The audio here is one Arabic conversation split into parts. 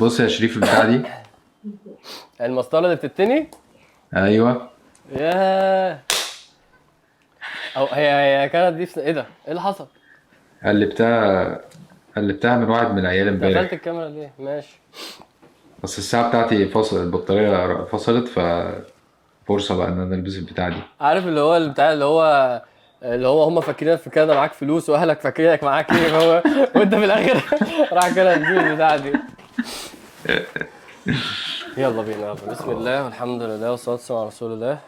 بص يا شريف البتاع دي. المسطرة اللي بتتني؟ أيوه. ياه. أو هي هي كانت دي في إيه ده؟ إيه اللي حصل؟ قلبتها قلبتها من واحد من العيال قفلت امبارح الكاميرا ليه؟ ماشي. بس الساعة بتاعتي فصل البطارية فصلت ف فرصة بقى إن أنا ألبس البتاع دي. عارف اللي هو بتاع اللي هو اللي هو هم فاكرينك في كندا معاك فلوس وأهلك فاكرينك معاك إيه؟ هو وأنت في الآخر راح كده البتاع دي. يلا بينا يلا بسم الله والحمد لله والصلاة والسلام على رسول الله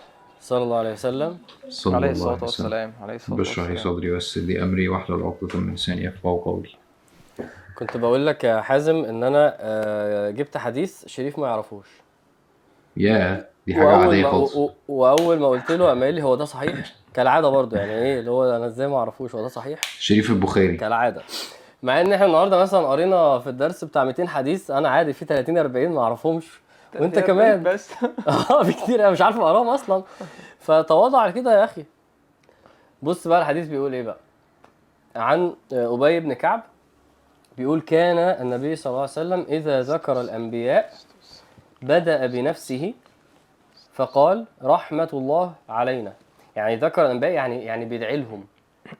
صلى الله عليه وسلم. صلى عليه الله الصلاة عليه وسلم. والسلام. بشرح لي والسلام. صدري ويسر لي أمري واحلل عقدة من لساني يفقهوا قولي. كنت بقول لك يا حازم إن أنا آه، جبت حديث شريف ما يعرفوش. يا دي عادية ما خالص. وأول ما قلت له قام قال لي هو ده صحيح؟ كالعادة برضه يعني إيه اللي هو أنا إزاي ما أعرفوش؟ هو ده صحيح؟ شريف البخاري. كالعادة. مع إن إحنا النهارده مثلا قرينا في الدرس بتاع 200 حديث أنا عادي في 30 40 ما أعرفهمش. وأنت كمان. بس. آه في كتير أنا مش عارف أقراهم أصلا. فتواضع على كده يا أخي. بص بقى الحديث بيقول إيه بقى. عن أبي بن كعب بيقول كان النبي صلى الله عليه وسلم إذا ذكر الأنبياء بدأ بنفسه فقال رحمة الله علينا. يعني ذكر الأنبياء يعني يعني بيدعي لهم.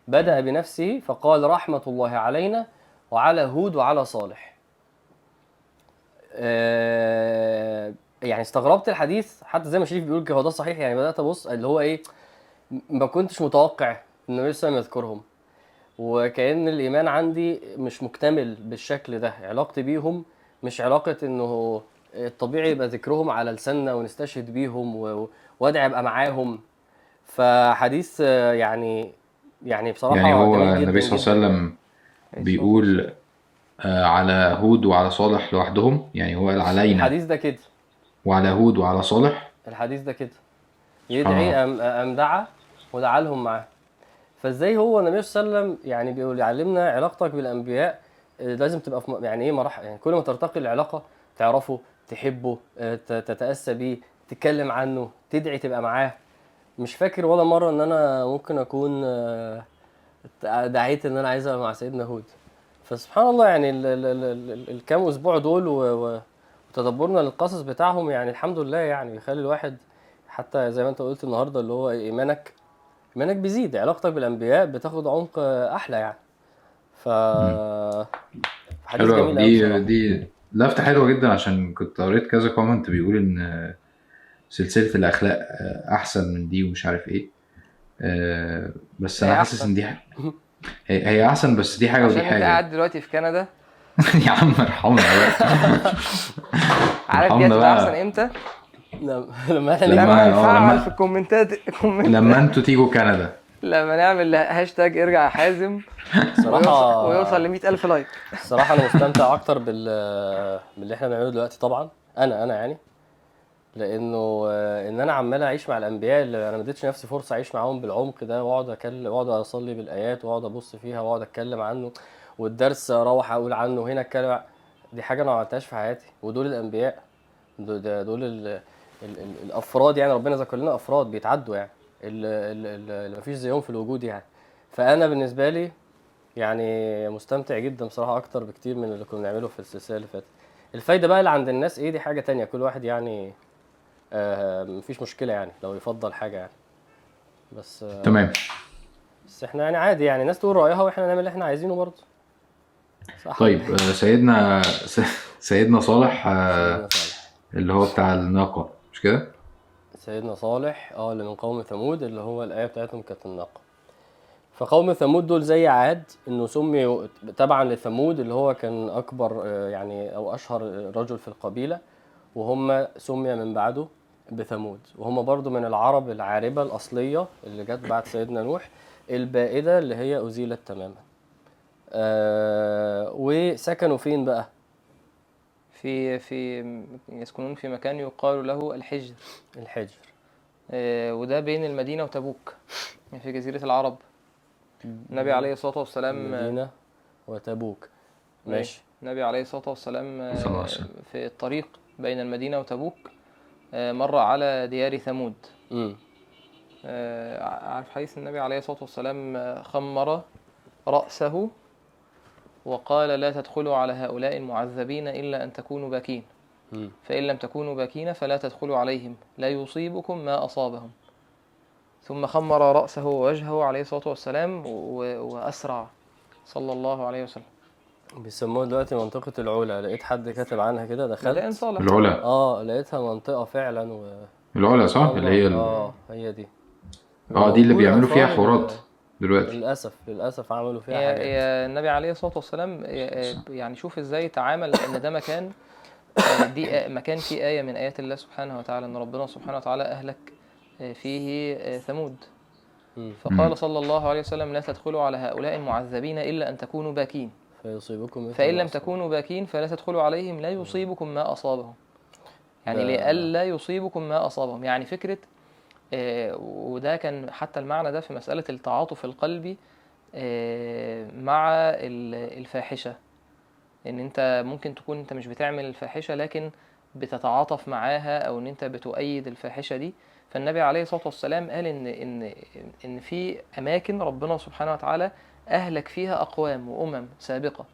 بدأ بنفسه فقال رحمة الله علينا وعلى هود وعلى صالح. آه، يعني استغربت الحديث حتى زي ما شريف بيقول كده هو ده صحيح؟ يعني بدأت أبص اللي هو إيه ما كنتش متوقع إن النبي صلى الله عليه وسلم يذكرهم. وكأن الإيمان عندي مش مكتمل بالشكل ده. علاقتي بيهم مش علاقة إنه الطبيعي يبقى ذكرهم على لساننا ونستشهد بيهم وأدعي أبقى معاهم. فحديث يعني يعني بصراحة يعني هو النبي صلى الله عليه وسلم بيقول آه، على هود وعلى صالح لوحدهم يعني هو قال علينا. الحديث ده كده. وعلى هود وعلى صالح؟ الحديث ده كده. يدعي آه. أم, أم دعا ودعا لهم معاه. فازاي هو النبي صلى الله عليه وسلم يعني بيقول يعلمنا علاقتك بالأنبياء آه، لازم تبقى في يعني إيه مراحل؟ يعني كل ما ترتقي العلاقة تعرفه تحبه آه، تتأسى بيه تتكلم عنه تدعي تبقى معاه. مش فاكر ولا مرة إن أنا ممكن أكون آه، دعيت إن أنا عايز أبقى مع سيدنا هود. فسبحان الله يعني ال- ال- ال- ال- الكام أسبوع دول و- و- وتدبرنا للقصص بتاعهم يعني الحمد لله يعني بيخلي الواحد حتى زي ما أنت قلت النهارده اللي هو إيمانك إيمانك بيزيد علاقتك بالأنبياء بتاخد عمق أحلى يعني. ف حديث حلوة جميل دي. دي لفتة حلوة جدا عشان كنت قريت كذا comment بيقول إن سلسلة الأخلاق أحسن من دي ومش عارف إيه. آه، بس أنا حاسس. إن دي ح- هي هي أحسن بس دي حاجة عشان ودي أنت حاجة. قاعد دلوقتي في كندا. يا عم ارحمنا بقى عارف دي هتبقى بقى. أحسن إمتى؟ لما لما آه، نفعل في الكومنتات الكومنتات. لما أنتوا تيجوا كندا. لما نعمل هاشتاج ارجع يا حازم. صراحة ويوصل ل 100000 like. الصراحة أنا مستمتع أكتر بال باللي إحنا بنعمله دلوقتي طبعا. أنا أنا يعني. لأنه آه، إن أنا عمال أعيش مع الأنبياء اللي أنا ما اديتش نفسي فرصة أعيش معاهم بالعمق ده وأقعد أكلم وأقعد أصلي بالآيات وأقعد أبص فيها وأقعد أتكلم عنه والدرس أروح أقول عنه هنا أتكلم ع- دي حاجة أنا ما عملتهاش في حياتي. ودول الأنبياء دول, ده- دول ال... ال... ال... الأفراد يعني ربنا ذكر لنا أفراد بيتعدوا يعني. ال- ال- ال- اللي مفيش زيهم في الوجود يعني. فأنا بالنسبة لي يعني مستمتع جدا بصراحة أكتر بكتير من اللي كنا بنعمله في السلسلة اللي فاتت. الفايدة بقى اللي عند الناس إيه؟ دي حاجة تانية. كل واحد يعني آه مفيش مشكلة يعني لو يفضل حاجة يعني. بس آه تمام. بس إحنا يعني عادي يعني الناس تقول رأيها وإحنا نعمل اللي إحنا عايزينه برضه. صح. طيب آه، سيدنا سيدنا صالح آه، اللي هو بتاع الناقة مش كده؟ سيدنا صالح آه اللي من قوم ثمود اللي هو الآية بتاعتهم كانت الناقة. فقوم ثمود دول زي عاد إنه سمي تبعا لثمود اللي هو كان أكبر آه، يعني أو أشهر رجل في القبيلة وهم سمي من بعده بثمود. وهم برضو من العرب العاربة الأصلية اللي جت بعد سيدنا نوح البائدة اللي هي أزيلت تماما. آه وسكنوا فين بقى؟ في في يسكنون في مكان يقال له الحجر. الحجر. آه، وده بين المدينة وتبوك في جزيرة العرب. النبي عليه الصلاة والسلام المدينة وتبوك. ماشي. النبي عليه الصلاة والسلام آه،. في الطريق بين المدينة وتبوك. مر على ديار ثمود. آه، عارف حديث النبي عليه الصلاة والسلام آه، خمر رأسه وقال لا تدخلوا على هؤلاء المعذبين إلا أن تكونوا باكين. فإن لم تكونوا باكين فلا تدخلوا عليهم لا يصيبكم ما أصابهم. ثم خمر رأسه ووجهه عليه الصلاة والسلام وأسرع. صلى الله عليه وسلم. بيسموها دلوقتي منطقة العلا. لقيت حد كاتب عنها كده دخلت. صالح العلا. آه لقيتها منطقة فعلا و العلا صح؟ اللي هي ال- آه هي دي. آه دي اللي بيعملوا فيها فعلاً. حوارات دلوقتي. للأسف للأسف عملوا فيها هي حاجات. هي النبي عليه الصلاة والسلام يعني شوف إزاي تعامل لأن ده مكان دي آ- مكان فيه آية من آيات الله سبحانه وتعالى إن ربنا سبحانه وتعالى أهلك فيه ثمود. مم. مم. فقال صلى الله عليه وسلم لا تدخلوا على هؤلاء المعذبين إلا أن تكونوا باكين. فيصيبكم مثل فإن لم. تكونوا باكين فلا تدخلوا عليهم لا يصيبكم ما أصابهم. يعني لئلا يصيبكم ما أصابهم. يعني فكرة آه، وده كان حتى المعنى ده في مسألة التعاطف القلبي آه، مع ال- الفاحشة. إن أنت ممكن تكون أنت مش بتعمل الفاحشة لكن بتتعاطف معاها أو إن أنت بتؤيد الفاحشة دي. فالنبي عليه الصلاة والسلام قال إن إن إن في أماكن ربنا سبحانه وتعالى أهلك فيها أقوام وأمم سابقة.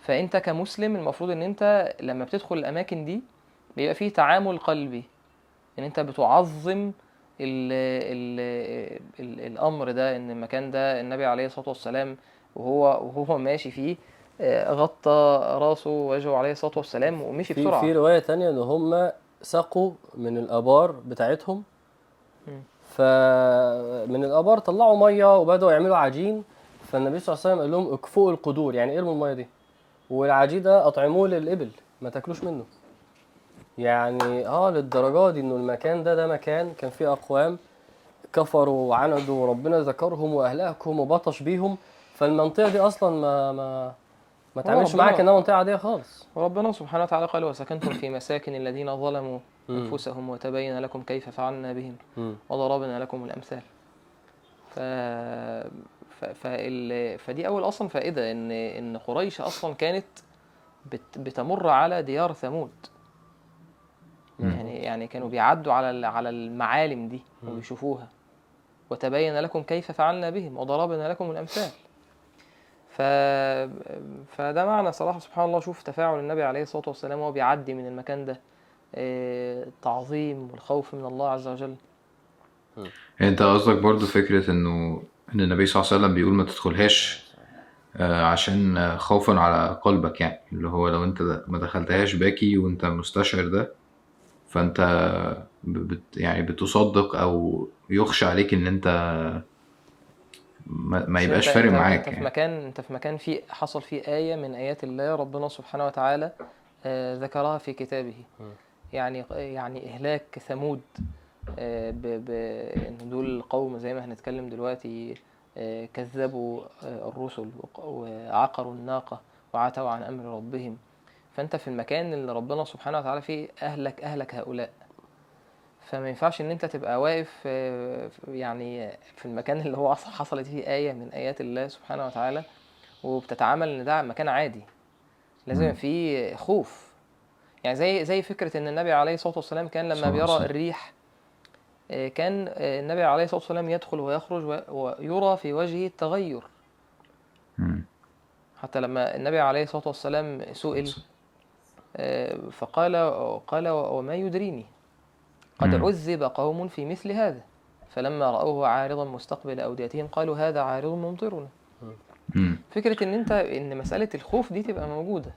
فأنت كمسلم المفروض إن أنت لما بتدخل الأماكن دي بيبقى فيه تعامل قلبي. إن أنت بتعظم ال ال ال الأمر ده إن المكان ده النبي عليه الصلاة والسلام وهو وهو ماشي فيه آه، غطى راسه ووجهه عليه الصلاة والسلام ومشي في بسرعة. في رواية تانية إن هم سقوا من الآبار بتاعتهم. فمن الآبار طلعوا مية وبدأوا يعملوا عجين. فالنبي صلى الله عليه وسلم قال لهم اكفؤوا القدور. يعني ارموا المية دي؟ والعجين ده أطعموه للإبل ما تاكلوش منه. يعني آه للدرجة دي إنه المكان ده ده مكان كان فيه أقوام كفروا وعندوا وربنا ذكرهم وأهلكهم وبطش بيهم. فالمنطقة دي أصلا ما ما ما تعملش ربنا- معاك إنها منطقة عادية خالص. وربنا سبحانه وتعالى قال وسكنتم في مساكن الذين ظلموا. أنفسهم وتبين لكم كيف فعلنا بهم. وضربنا لكم الأمثال. ف... فال... فدي أول أصلا فائدة ان إن قريش أصلا كانت بت... بتمر على ديار ثمود. يعني يعني كانوا بيعدوا على على المعالم دي وبيشوفوها. وتبين لكم كيف فعلنا بهم وضربنا لكم الأمثال. ف... فده معنى صراحة سبحان الله شوف تفاعل النبي عليه الصلاة والسلام وهو بيعدي من المكان ده. آه، التعظيم والخوف من الله عز وجل. انت قصدك برضو فكرة انه إن النبي صلى الله عليه وسلم بيقول ما تدخلهاش آه، عشان آه، خوفا على قلبك يعني. اللي هو لو أنت ما دخلتهاش باكي وأنت مستشعر ده فأنت بت يعني بتصدق أو يخشى عليك إن أنت ما, يبقاش فارق معاك أنت في يعني. مكان أنت في مكان فيه حصل فيه آية من آيات الله ربنا سبحانه وتعالى آه، ذكرها في كتابه. يعني يعني إهلاك ثمود. آه، ب ب إن دول قوم زي ما هنتكلم دلوقتي آه، كذبوا آه، الرسل وعقروا الناقة وعتوا عن أمر ربهم. فأنت في المكان اللي ربنا سبحانه وتعالى فيه أهلك أهلك هؤلاء. فما ينفعش إن أنت تبقى واقف يعني في المكان اللي هو أصلا حصلت فيه آية من آيات الله سبحانه وتعالى وبتتعامل إن ده مكان عادي. لازم فيه خوف. يعني زي زي فكرة إن النبي عليه الصلاة والسلام كان لما بيرى. الريح كان آه، النبي عليه الصلاة والسلام يدخل ويخرج ويرى في وجهه التغير. حتى لما النبي عليه الصلاة والسلام سئل آه، فقال قال وما يدريني؟ قد. عذب قوم في مثل هذا. فلما رأوه عارضا مستقبل أوديتهم قالوا هذا عارض ممطرنا. مم. فكرة إن أنت إن مسألة الخوف دي تبقى موجودة.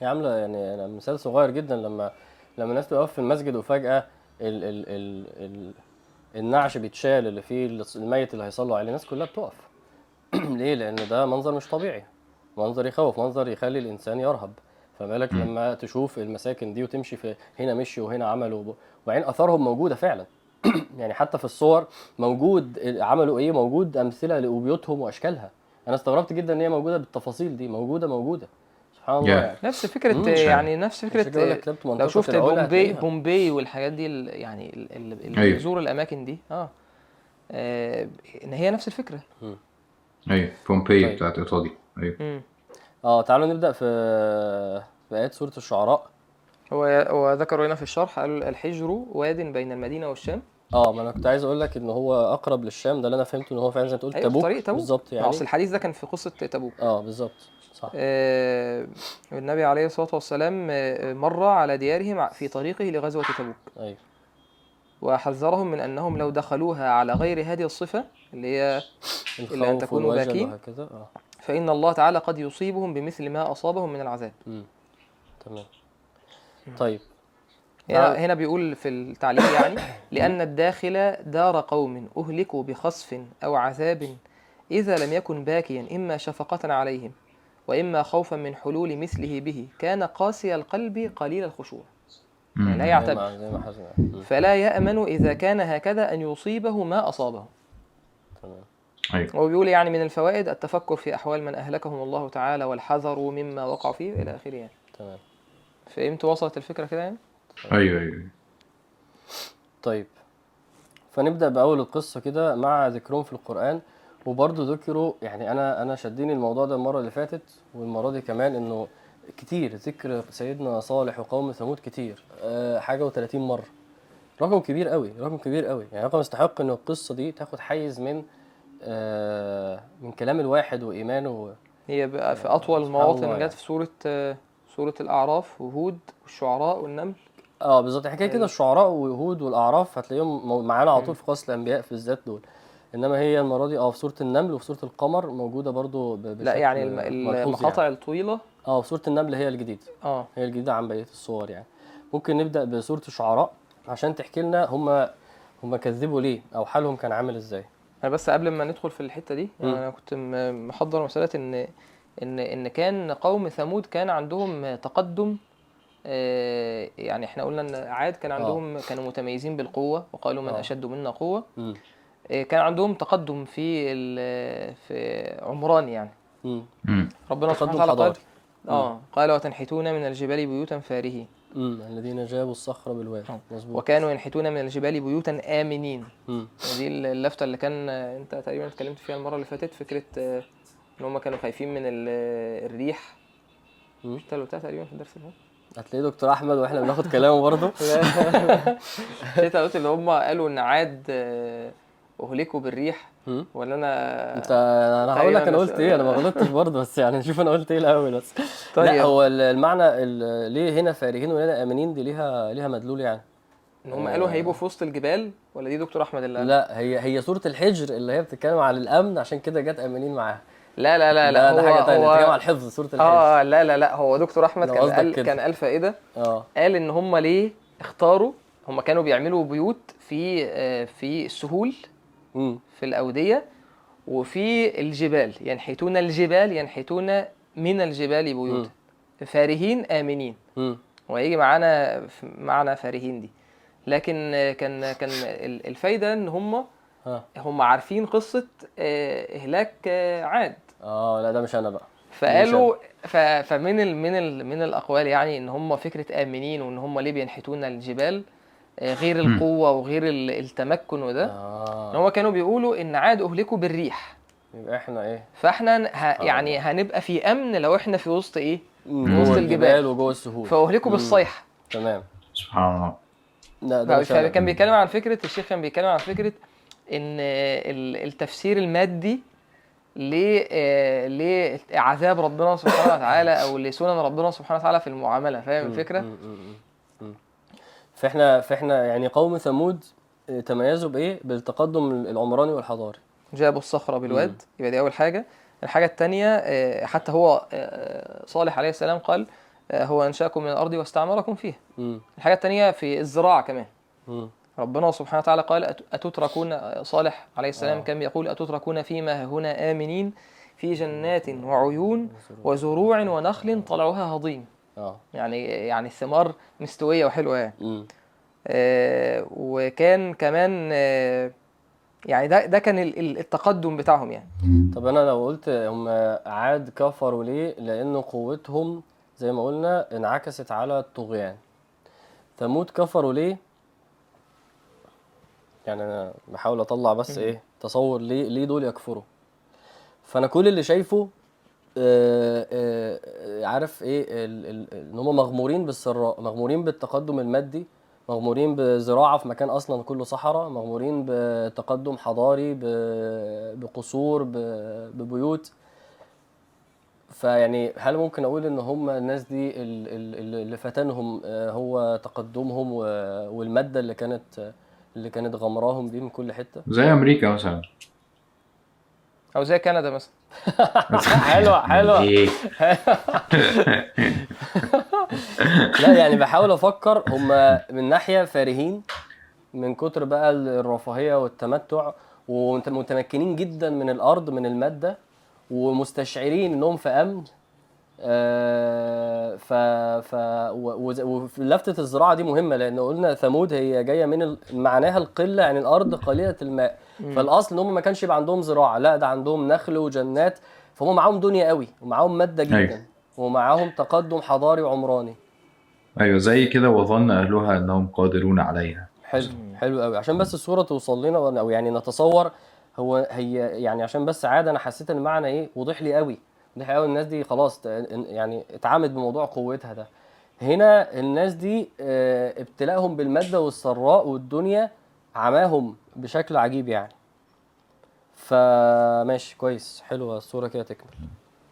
هي عامله يعني مثال صغير جدا. لما لما الناس تبقى في المسجد وفجأة ال ال ال ال النعش بيتشال اللي فيه الميت اللي هيصلوا عليه الناس كلها بتقف. ليه؟ لأن ده منظر مش طبيعي. منظر يخوف منظر يخلي الإنسان يرهب. فما بالك لما تشوف المساكن دي وتمشي في هنا مشي وهنا عملوا وب- وبعدين آثارهم موجودة فعلا. يعني حتى في الصور موجود عملوا إيه؟ موجود أمثلة لبيوتهم وأشكالها. أنا استغربت جدا إن هي موجودة بالتفاصيل دي. موجودة موجودة. سبحان الله Yeah. يعني. نفس فكرة مم. يعني نفس كتبت لو شفت بومبي. بومبي والحاجات دي ال- يعني ال- ال- اللي أيوة. بيزور الأماكن دي آه. آه، إن هي نفس الفكرة. أيوه بومبي طيب. بتاعت إيطاليا. أيوه. آه تعالوا نبدأ في في آيات سورة الشعراء. هو هو ذكروا هنا في الشرح قال الحجر واد بين المدينة والشام. آه ما أنا كنت عايز أقول لك إن هو أقرب للشام ده اللي أنا فهمته إن هو فعلا زي ما تقول تبوك. طريق تبوك. بالظبط يعني. أصل الحديث ده كان في قصة تبوك. آه بالظبط. صح. آه، النبي عليه الصلاة والسلام آه، مر على ديارهم في طريقه لغزوة تبوك. أيوه وحذرهم من أنهم لو دخلوها على غير هذه الصفة اللي هي إلا أن تكونوا باكين. آه. فإن الله تعالى قد يصيبهم بمثل ما أصابهم من العذاب. تمام. طيب. هنا, نعم. هنا بيقول في التعليق يعني لأن الداخل دار قوم أهلكوا بخسف أو عذاب إذا لم يكن باكيا إما شفقة عليهم. وإما خوفا من حلول مثله به. كان قاسي القلب قليل الخشوع. يعني لا يعتبر ما زي ما حسن مم. فلا يأمن إذا كان هكذا أن يصيبه ما أصابه. تمام. أيوه. هو بيقول يعني من الفوائد التفكر في أحوال من أهلكهم الله تعالى والحذر مما وقعوا فيه إلى آخره يعني. تمام. فهمت وصلت الفكرة كده يعني؟ أيوه أيوه. طيب. فنبدأ بأول القصة كده مع ذكرهم في القرآن. وبرضه ذكروا يعني أنا أنا شدني الموضوع ده المرة اللي فاتت والمرة دي كمان إنه كتير ذكر سيدنا صالح وقوم ثمود كتير أه حاجة و30 مرة. رقم كبير قوي رقم كبير قوي. يعني رقم يستحق إن القصة دي تاخد حيز من أه من كلام الواحد وإيمانه و- هي بقى في سبحان الله المواطن يعني. جت في سورة آه، سورة الأعراف وهود والشعراء والنمل. آه بالظبط. حكايه كده الشعراء وهود والأعراف هتلاقيهم معانا على طول في قصص الأنبياء في الذات دول. إنما هي المرة دي آه في سوره النمل وفي سوره القمر موجودة برضو لا يعني ملحوظ المقاطع يعني. الطويلة؟ آه في سوره النمل هي الجديدة. آه. هي الجديدة عن بقية الصور يعني. ممكن نبدأ بسوره الشعراء عشان تحكي لنا هم هم كذبوا ليه أو حالهم كان عامل إزاي. أنا بس قبل ما ندخل في الحتة دي يعني مم. أنا كنت م- محضر مسألة إن إن إن كان قوم ثمود كان عندهم تقدم آه، يعني إحنا قلنا إن عاد كان عندهم كانوا متميزين بالقوة وقالوا من آه. أشد منا امم آه، كان عندهم تقدم في ال- في عمران يعني. امم امم ربنا سبحانه تقدم وتعالى قال آه قال وتنحتون من الجبال بيوتا فارهين. الذين جابوا الصخر بالواد. آه. مظبوط. وكانوا ينحتون من الجبال بيوتا آمنين. امم دي اللفتة اللي كان آه، انت تقريبا اتكلمت فيها المرة اللي فاتت فكرة آه، إن هم كانوا خايفين من ال- آه، الريح. مم. مش انت اللي قلتها تقريبا في الدرس اللي فات؟ هتلاقيه دكتور أحمد وإحنا بناخد كلامه برضه. انت قلت اللي هم قالوا إن عاد آه، أهلكوا بالريح. ولا أنا انت أنا هقول لك أنا قلت إيه أنا ما غلطتش برضه بس يعني نشوف أنا قلت إيه الأول بس. طيب. لا هو ال- المعنى ال- ليه هنا فارهين وهنا آمنين؟ دي ليها ليها مدلول يعني. إن هم قالوا هيبقوا في وسط الجبال؟ ولا دي دكتور أحمد اللي قال؟ لا هي هي سوره الحجر اللي هي بتتكلم عن الأمن عشان كده جت آمنين معاها. لا لا لا لا ده هو حاجة تانية هو بتتكلم عن الحفظ سوره الحجر آه لا لا لا هو دكتور أحمد كان قال كده. كان قال فائده آه. قال إن هم ليه اختاروا؟ هم كانوا بيعملوا بيوت في آه، في السهول في الأودية وفي الجبال ينحتون الجبال ينحتون من الجبال بيوتا فارهين آمنين. وهيجي معانا معنا فارهين دي. لكن كان كان ال- الفايدة إن هم هم عارفين قصة آه، إهلاك آه، عاد. آه لا ده مش أنا بقى. فقالوا فمن ال من ال من الأقوال يعني إن هم فكرة آمنين وإن هم ليه بينحتون الجبال غير مم. القوة وغير ال- التمكن وده. إن آه هو كانوا بيقولوا إن عاد أهلكوا بالريح. يبقى إحنا إيه؟ فإحنا ه يعني هنبقى في أمن لو إحنا في وسط إيه؟ مم، وسط الجبال. وجوه السهول. فأهلكوا. بالصيحة. تمام. سبحان الله. لا ده. كان بيتكلم عن فكرة الشيخ كان بيتكلم عن فكرة إن ال- التفسير المادي ل آه، لعذاب ربنا سبحانه وتعالى أو لسنن ربنا سبحانه وتعالى في المعاملة. فاهم مم، الفكرة؟ فاحنا فاحنا يعني قوم ثمود تميزوا بإيه؟ بالتقدم العمراني والحضاري. جابوا الصخرة بالواد يبقى دي أول حاجة. الحاجة التانية آه، حتى هو آه، صالح عليه السلام قال آه، هو أنشأكم من الأرض واستعمركم فيها. مم، الحاجة التانية في الزراعة كمان. مم، ربنا سبحانه وتعالى قال أت- أتتركون صالح عليه السلام آه. كان يقول أتتركون فيما هنا آمنين في جنات وعيون وزروع ونخل طلعها هضيم. آه. يعني يعني الثمار مستوية وحلوة يعني. آه، وكان كمان آه، يعني ده ده كان ال- ال- التقدم بتاعهم يعني. طب أنا لو قلت هم عاد كفروا ليه؟ لأن قوتهم زي ما قلنا انعكست على الطغيان. ثمود كفروا ليه؟ يعني أنا بحاول أطلع بس إيه تصور ليه ليه دول يكفروا. فأنا كل اللي شايفه آه، آه، آه، عارف إيه؟ ال- ال- إن هم مغمورين بالسراء مغمورين بالتقدم المادي مغمورين بزراعة في مكان أصلا كله صحراء مغمورين بتقدم حضاري ب- بقصور ب- ببيوت. فيعني هل ممكن أقول إن هم الناس دي ال- ال- اللي فتنهم آه، هو تقدمهم و- والمادة اللي كانت اللي كانت غمراهم دي من كل حتة؟ زي أمريكا مثلا. أو زي كندا مثلا. حلوة حلوة. إيه لا يعني بحاول أفكر هم من ناحية فارهين من كتر بقى الرفاهية والتمتع ومتمكنين جدا من الأرض من المادة ومستشعرين إنهم في أمن. آه، ف ف و- وز- ولفتة الزراعة دي مهمة لأن قلنا ثمود هي جاية من ال- معناها القلة يعني الأرض قليلة الماء. فالأصل إن هم ما كانش يبقى عندهم زراعة لا ده عندهم نخل وجنات فهم معاهم دنيا قوي ومعاهم مادة جدا أيوة. ومعاهم تقدم حضاري وعمراني. أيوه زي كده وظن أهلها إنهم قادرون عليها. حلو حلو قوي. عشان بس الصورة توصل لنا أو يعني نتصور هو هي يعني عشان بس عادة أنا حسيت إن المعنى إيه وضح لي قوي. قوي الناس دي خلاص يعني اتعامت بموضوع قوتها ده. هنا الناس دي آه، ابتلاءهم بالمادة والسراء والدنيا عماهم بشكل عجيب يعني. فماشي كويس. حلوة الصورة كده تكمل.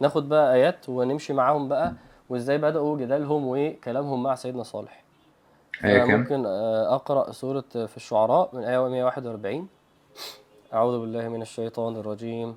ناخد بقى آيات ونمشي معاهم بقى وإزاي بدأوا جدالهم وكلامهم مع سيدنا صالح. آية؟ ممكن أقرأ سورة في الشعراء من آية 141 أعوذ بالله من الشيطان الرجيم.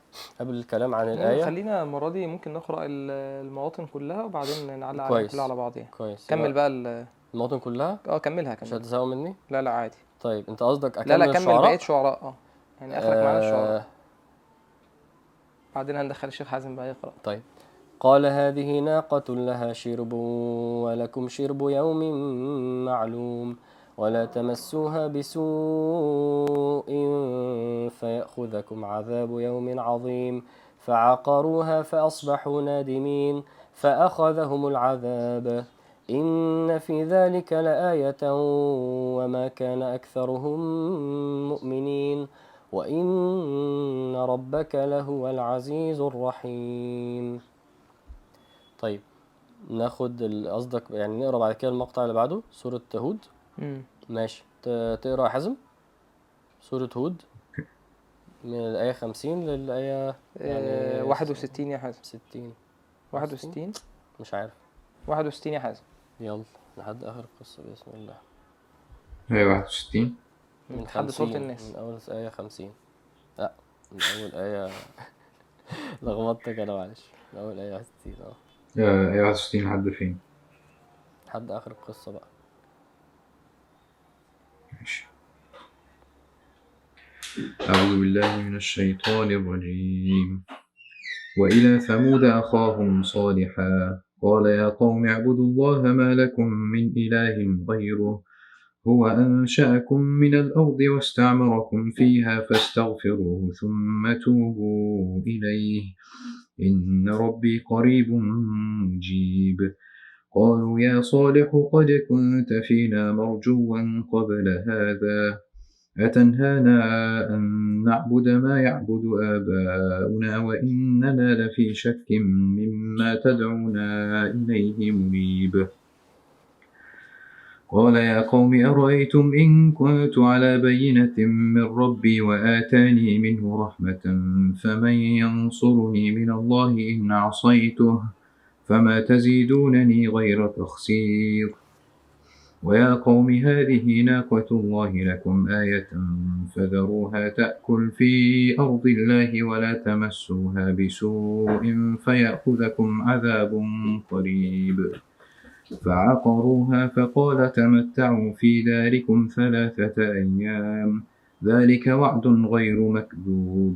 قبل الكلام عن الآية. خلينا المرة دي ممكن نقرأ ال- المواطن كلها وبعدين نعلق عليها. كلها على بعض يعني كويس. كمل بقى ال- المواطن كلها؟ آه كملها مش كمل هتزهقوا مني؟ لا لا عادي. طيب انت قصدك اكمل لا لا كمل الشعراء؟ بقية شعراء. آه يعني آخرك معانا الشعراء. آه بعدين هندخل الشيخ حازم بقى يقرأ. طيب. قال هذه ناقة لها شرب ولكم شرب يوم معلوم. ولا تمسوها بسوء فيأخذكم عذاب يوم عظيم. فعقروها فأصبحوا نادمين فأخذهم العذاب. إن في ذلك لآية وما كان أكثرهم مؤمنين. وإن ربك لهو العزيز الرحيم. طيب ناخد قصدك يعني نقرأ بعد كده المقطع اللي بعده سورة هود. ماشي. ت- تقرأ يا حازم سورة هود. من الآية خمسين للآية آه، يعني 61 يا حازم ستين. 61 مش عارف. 61 يا حازم يلا لحد آخر القصة بسم الله. هي 61 من لحد 50 الناس. من أول آية خمسين. لا من أول آية. لخبطتك أنا معلش. من أول آية ستين آه. آه، هي 61 لحد فين؟ لحد آخر القصة بقى ماشي أعوذ بالله من الشيطان الرجيم. وإلى ثمود أخاهم صالحا. قال يا قوم اعبدوا الله ما لكم من إله غيره. هو أنشأكم من الأرض واستعمركم فيها فاستغفروه ثم توبوا إليه. إن ربي قريب مجيب. قالوا يا صالح قد كنت فينا مرجوا قبل هذا. أتنهانا أن نعبد ما يعبد آباؤنا وإننا لفي شك مما تدعونا إليه مريب قال يا قوم أرأيتم إن كنت على بينة من ربي وآتاني منه رحمة فمن ينصرني من الله إن عصيته فما تزيدونني غير تخسير. ويا قوم هذه ناقة الله لكم آية فذروها تأكل في أرض الله ولا تمسوها بسوء فيأخذكم عذاب قريب. فعقروها فقال تمتعوا في داركم ثلاثة أيام. ذلك وعد غير مكذوب.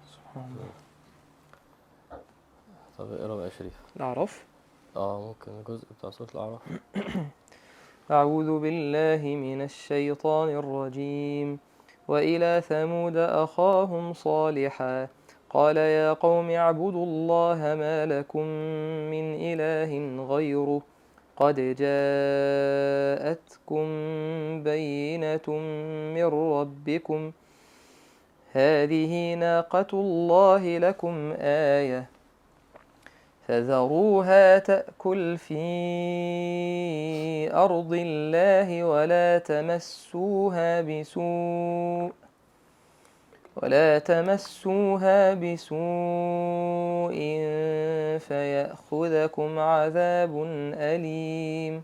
طب اقرا بقى يا شريف. الأعراف؟ آه ممكن الجزء بتاع سورة الأعراف. أعوذ بالله من الشيطان الرجيم. وإلى ثمود أخاهم صالحا. قال يا قوم اعبدوا الله ما لكم من إله غيره. قد جاءتكم بينة من ربكم. هذه ناقة الله لكم آية. فذروها تأكل في أرض الله ولا تمسوها بسوء ولا تمسوها بسوء فيأخذكم عذاب أليم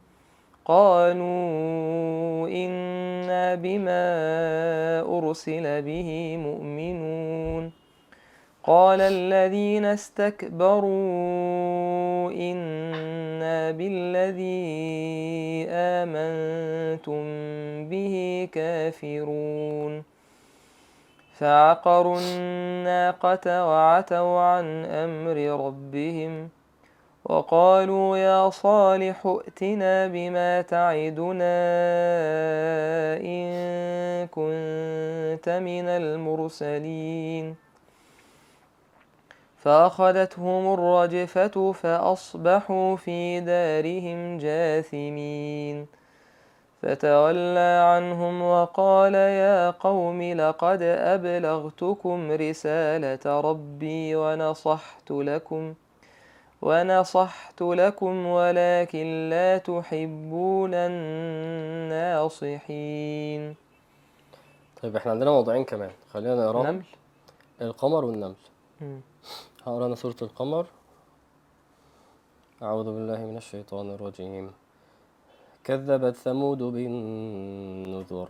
قالوا إنا بما أرسل به مؤمنون. قال الذين استكبروا إنا بالذي آمنتم به كافرون. فعقروا الناقة وعتوا عن أمر ربهم وقالوا يا صالح ائتنا بما تعدنا إن كنت من المرسلين. فأخذتهم الرجفة فأصبحوا في دارهم جاثمين. فتولى عنهم وقال يا قوم لقد أبلغتكم رسالة ربي ونصحت لكم ونصحت لكم ولكن لا تحبون الناصحين. طيب إحنا عندنا موضوعين كمان. خلينا نقراهم نمل. القمر والنمل. هقرأ أنا سورة القمر. أعوذ بالله من الشيطان الرجيم. كذبت ثمود بالنذر.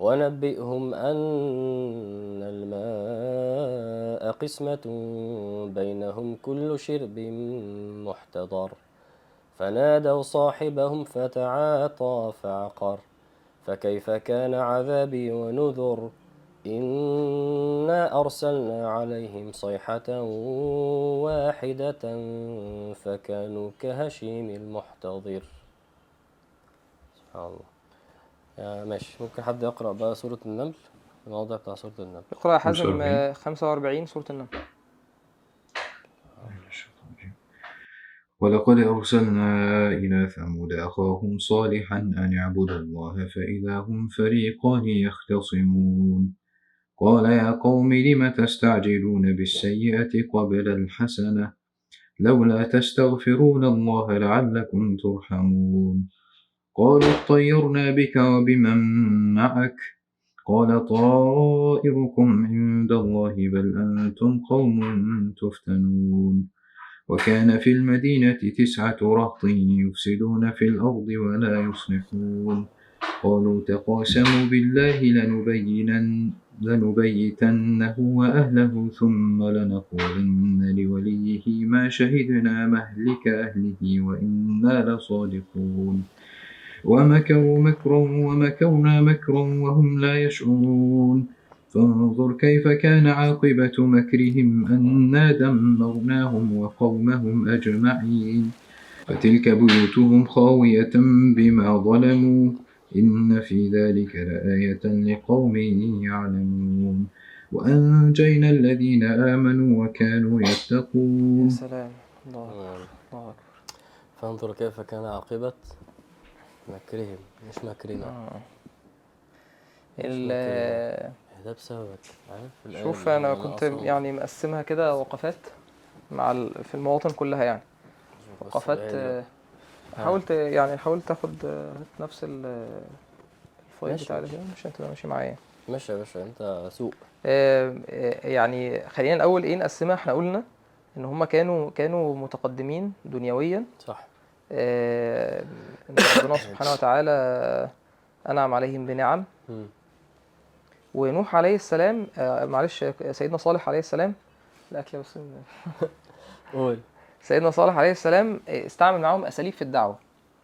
ونبئهم أن الماء قسمة بينهم كل شرب محتضر. فنادوا صاحبهم فتعاطى فعقر. فكيف كان عذابي ونذر؟ إنا أرسلنا عليهم صيحة واحدة فكانوا كهشيم المحتضر. سبحان الله. آه ماشي. ممكن حد يقرأ بقى سورة النمل؟ الموضوع بتاع سورة النمل. اقرأ يا حازم 45. آه، 45 سورة النمل. ولقد أرسلنا إلى ثمود أخاهم صالحا أن اعبدوا الله فإذا هم فريقان يختصمون. قال يا قوم لم تستعجلون بالسيئة قبل الحسنة؟ لولا تستغفرون الله لعلكم ترحمون. قالوا اطيرنا بك وبمن معك. قال طائركم عند الله بل أنتم قوم تفتنون. وكان في المدينة تسعة رهط يفسدون في الأرض ولا يصلحون. قالوا تقاسموا بالله لنبينن لنبيتنه وأهله ثم لنقولن لوليه ما شهدنا مهلك أهله وإنا لصادقون. ومكروا مكرا ومكرنا مكرا وهم لا يشعرون. فانظر كيف كان عاقبة مكرهم أنا دمرناهم وقومهم أجمعين. فتلك بيوتهم خاوية بما ظلموا. إن في ذلك لآية لقوم يعلمون. وأنجينا الذين آمنوا وكانوا يا سلام. يتقون الله. الله فانظر كيف كان عاقبة مكرهم مش مكرنا آه. ال- ده بسببك عارف شوف أنا كنت يعني مقسمها كده وقفات مع ال... في المواطن كلها يعني. وقفات الآية آه، حاولت يعني حاول تاخد آه، نفس ال- الفايل بتاع. ده مش انت ماشي معايا. ماشي يا باشا أنت سوق. آه، آه، يعني خلينا الأول إيه نقسمها. إحنا قلنا إن هم كانوا كانوا متقدمين دنيويا. صح. آه، ربنا سبحانه وتعالى أنعم عليهم بنعم. ونوح عليه السلام آه، معلش سيدنا صالح عليه السلام. الأكل بس قول. سيدنا صالح عليه السلام استعمل معاهم أساليب في الدعوة.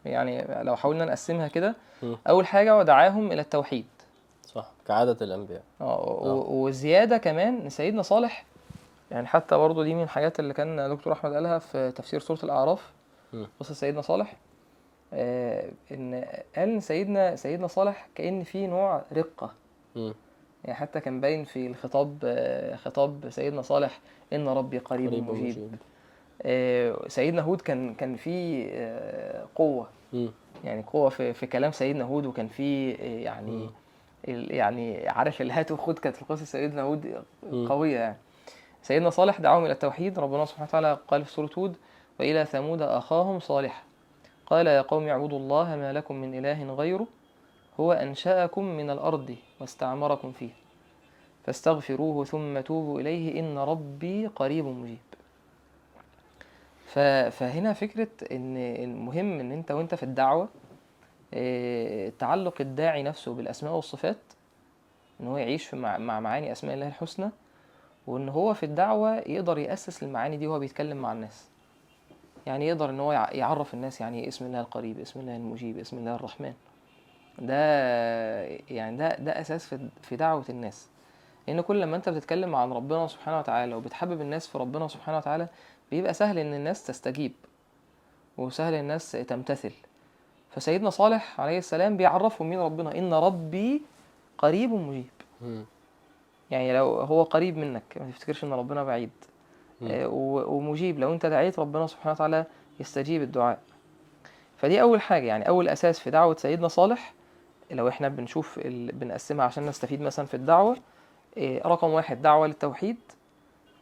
يعني لو حاولنا نقسمها كده مم. أول حاجة ودعاهم إلى التوحيد. صح كعادة الأنبياء. آه و- وزيادة كمان إن سيدنا صالح يعني حتى برضه دي من الحاجات اللي كان دكتور أحمد قالها في تفسير سورة الأعراف قصه سيدنا صالح آه إن قال إن سيدنا سيدنا صالح كأن في نوع رقة مم. يعني حتى كان باين في الخطاب آه، خطاب سيدنا صالح إن ربي قريب, قريب مجيب. آه، سيدنا هود كان كان في آه، قوة مم. يعني قوة في في كلام سيدنا هود وكان في يعني. ال- يعني عارف الهات وخد كانت في قصه سيدنا هود. قوية يعني سيدنا صالح دعاهم إلى التوحيد ربنا سبحانه وتعالى قال في سورة هود والى ثمود أخاهم صالحا. قال يا قوم اعبدوا الله ما لكم من إله غيره هو أنشأكم من الأرض واستعمركم فيه فاستغفروه ثم توبوا إليه إن ربي قريب مجيب. فهنا فكرة إن المهم إن أنت وأنت في الدعوة آه، تعلق الداعي نفسه بالأسماء والصفات إن هو يعيش مع مع معاني أسماء الله الحسنى وإن هو في الدعوة يقدر يأسس المعاني دي وهو بيتكلم مع الناس. يعني يقدر إن هو يع- يعرف الناس يعني إيه اسم الله القريب اسم الله المجيب اسم الله الرحمن. ده يعني ده ده أساس في في دعوة الناس. لأن كل لما أنت بتتكلم عن ربنا سبحانه وتعالى وبتحبب الناس في ربنا سبحانه وتعالى بيبقى سهل إن الناس تستجيب وسهل الناس تمتثل. فسيدنا صالح عليه السلام بيعرفهم مين ربنا؟ إن ربي قريب مجيب. يعني لو هو قريب منك ما تفتكرش إن ربنا بعيد. ومجيب. لو انت دعيت ربنا سبحانه وتعالى يستجيب الدعاء. فدي أول حاجة يعني أول أساس في دعوة سيدنا صالح لو إحنا بنشوف ال... بنقسمها عشان نستفيد مثلا في الدعوة آه، رقم واحد دعوة للتوحيد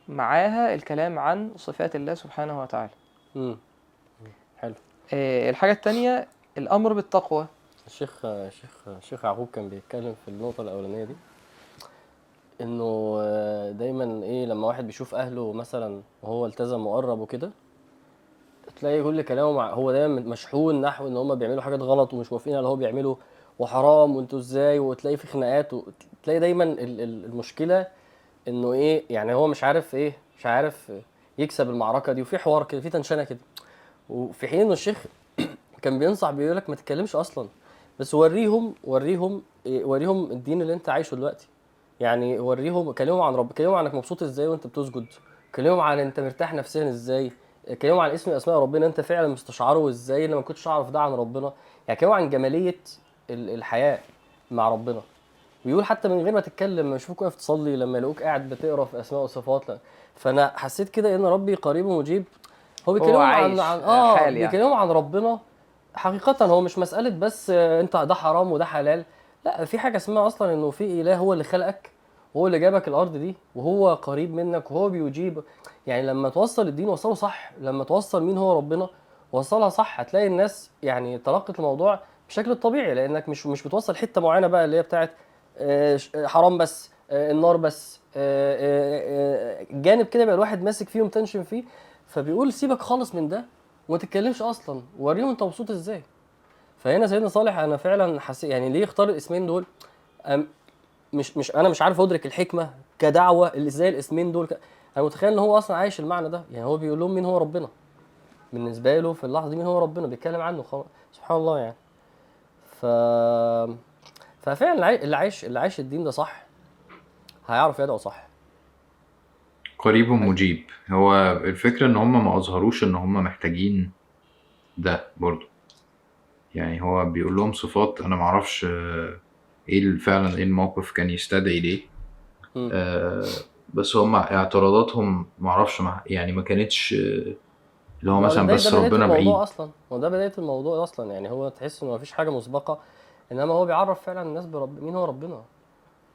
معاها الكلام عن صفات الله سبحانه وتعالى. مم. حلو. آه، الحاجة التانية الأمر بالتقوى. الشيخ الشيخ الشيخ يعقوب كان بيتكلم في النقطة الأولانية دي. إنه آه، دايما إيه لما واحد بيشوف أهله مثلا وهو التزم وقرب وكده تلاقي كل كلامه مع هو دايما مشحون نحو إن هما بيعملوا حاجات غلط ومش موافقين على اللي هو بيعمله وحرام وأنتوا إزاي؟ وتلاقي في خناقات وتلاقي دايما ال- ال- المشكلة إنه إيه يعني هو مش عارف إيه مش عارف يكسب المعركة دي وفي حوار كده في تنشنة كده. وفي حين إنه الشيخ كان بينصح بيقول لك ما تتكلمش أصلا بس وريهم وريهم إيه، وريهم الدين اللي أنت عايشه دلوقتي. يعني وريهم كلمهم عن رب كلمهم عنك مبسوط إزاي وأنت بتسجد؟ كلمهم عن أنت مرتاح نفسيا إزاي؟ كلمهم عن اسم أسماء ربنا أنت فعلا مستشعره إزاي؟ أنا ما كنتش أعرف ده عن ربنا. يعني كلمهم عن جمالية ال- الحياة مع ربنا. بيقول حتى من غير ما تتكلم لما يشوفوك واقف تصلي لما يلاقوك قاعد بتقرأ في أسماء وصفات لا. فأنا حسيت كده إن ربي قريب ومجيب. هو بيكلمهم عن عن آه يعني. بيكلمهم عن ربنا حقيقة. هو مش مسألة بس آه، أنت ده حرام وده حلال. لا في حاجة اسمها أصلا إنه في إله هو اللي خلقك وهو اللي جابك الأرض دي وهو قريب منك وهو بيجيب. يعني لما توصل الدين وصله صح لما توصل مين هو ربنا وصلها صح هتلاقي الناس يعني تلقت الموضوع بشكل طبيعي لأنك مش مش بتوصل حتة معينة بقى اللي هي بتاعت آه، آه، حرام بس آه، النار بس جانب كده يبقى الواحد ماسك فيه ومتنشن فيه فبيقول سيبك خالص من ده وما تتكلمش أصلا. وريهم أنت مبسوط إزاي. فهنا سيدنا صالح أنا فعلا حسيت يعني ليه اختار الاسمين دول؟ مش مش أنا مش عارف أدرك الحكمة كدعوة اللي إزاي الاسمين دول. أنا متخيل إن هو أصلا عايش المعنى ده. يعني هو بيقول لهم مين هو ربنا. بالنسبة له في اللحظة دي مين هو ربنا؟ بيتكلم عنه خلاص سبحان الله يعني. ف ففعلا اللي عاي- اللي عايش اللي عايش الدين ده صح؟ هيعرف يدعو صح. قريب مجيب هو الفكرة إن هم ما أظهروش إن هم محتاجين ده برضو يعني هو بيقول لهم صفات أنا معرفش آه، إيه فعلا إيه الموقف كان يستدعي ليه. آه، بس هم اعتراضاتهم معرفش مع يعني ما كانتش آه، اللي هو مثلا بس ربنا بعيد. الموضوع أصلا هو ده بداية الموضوع أصلا. يعني هو تحس إنه مفيش حاجة مسبقة إنما هو بيعرف فعلا الناس برب مين هو ربنا؟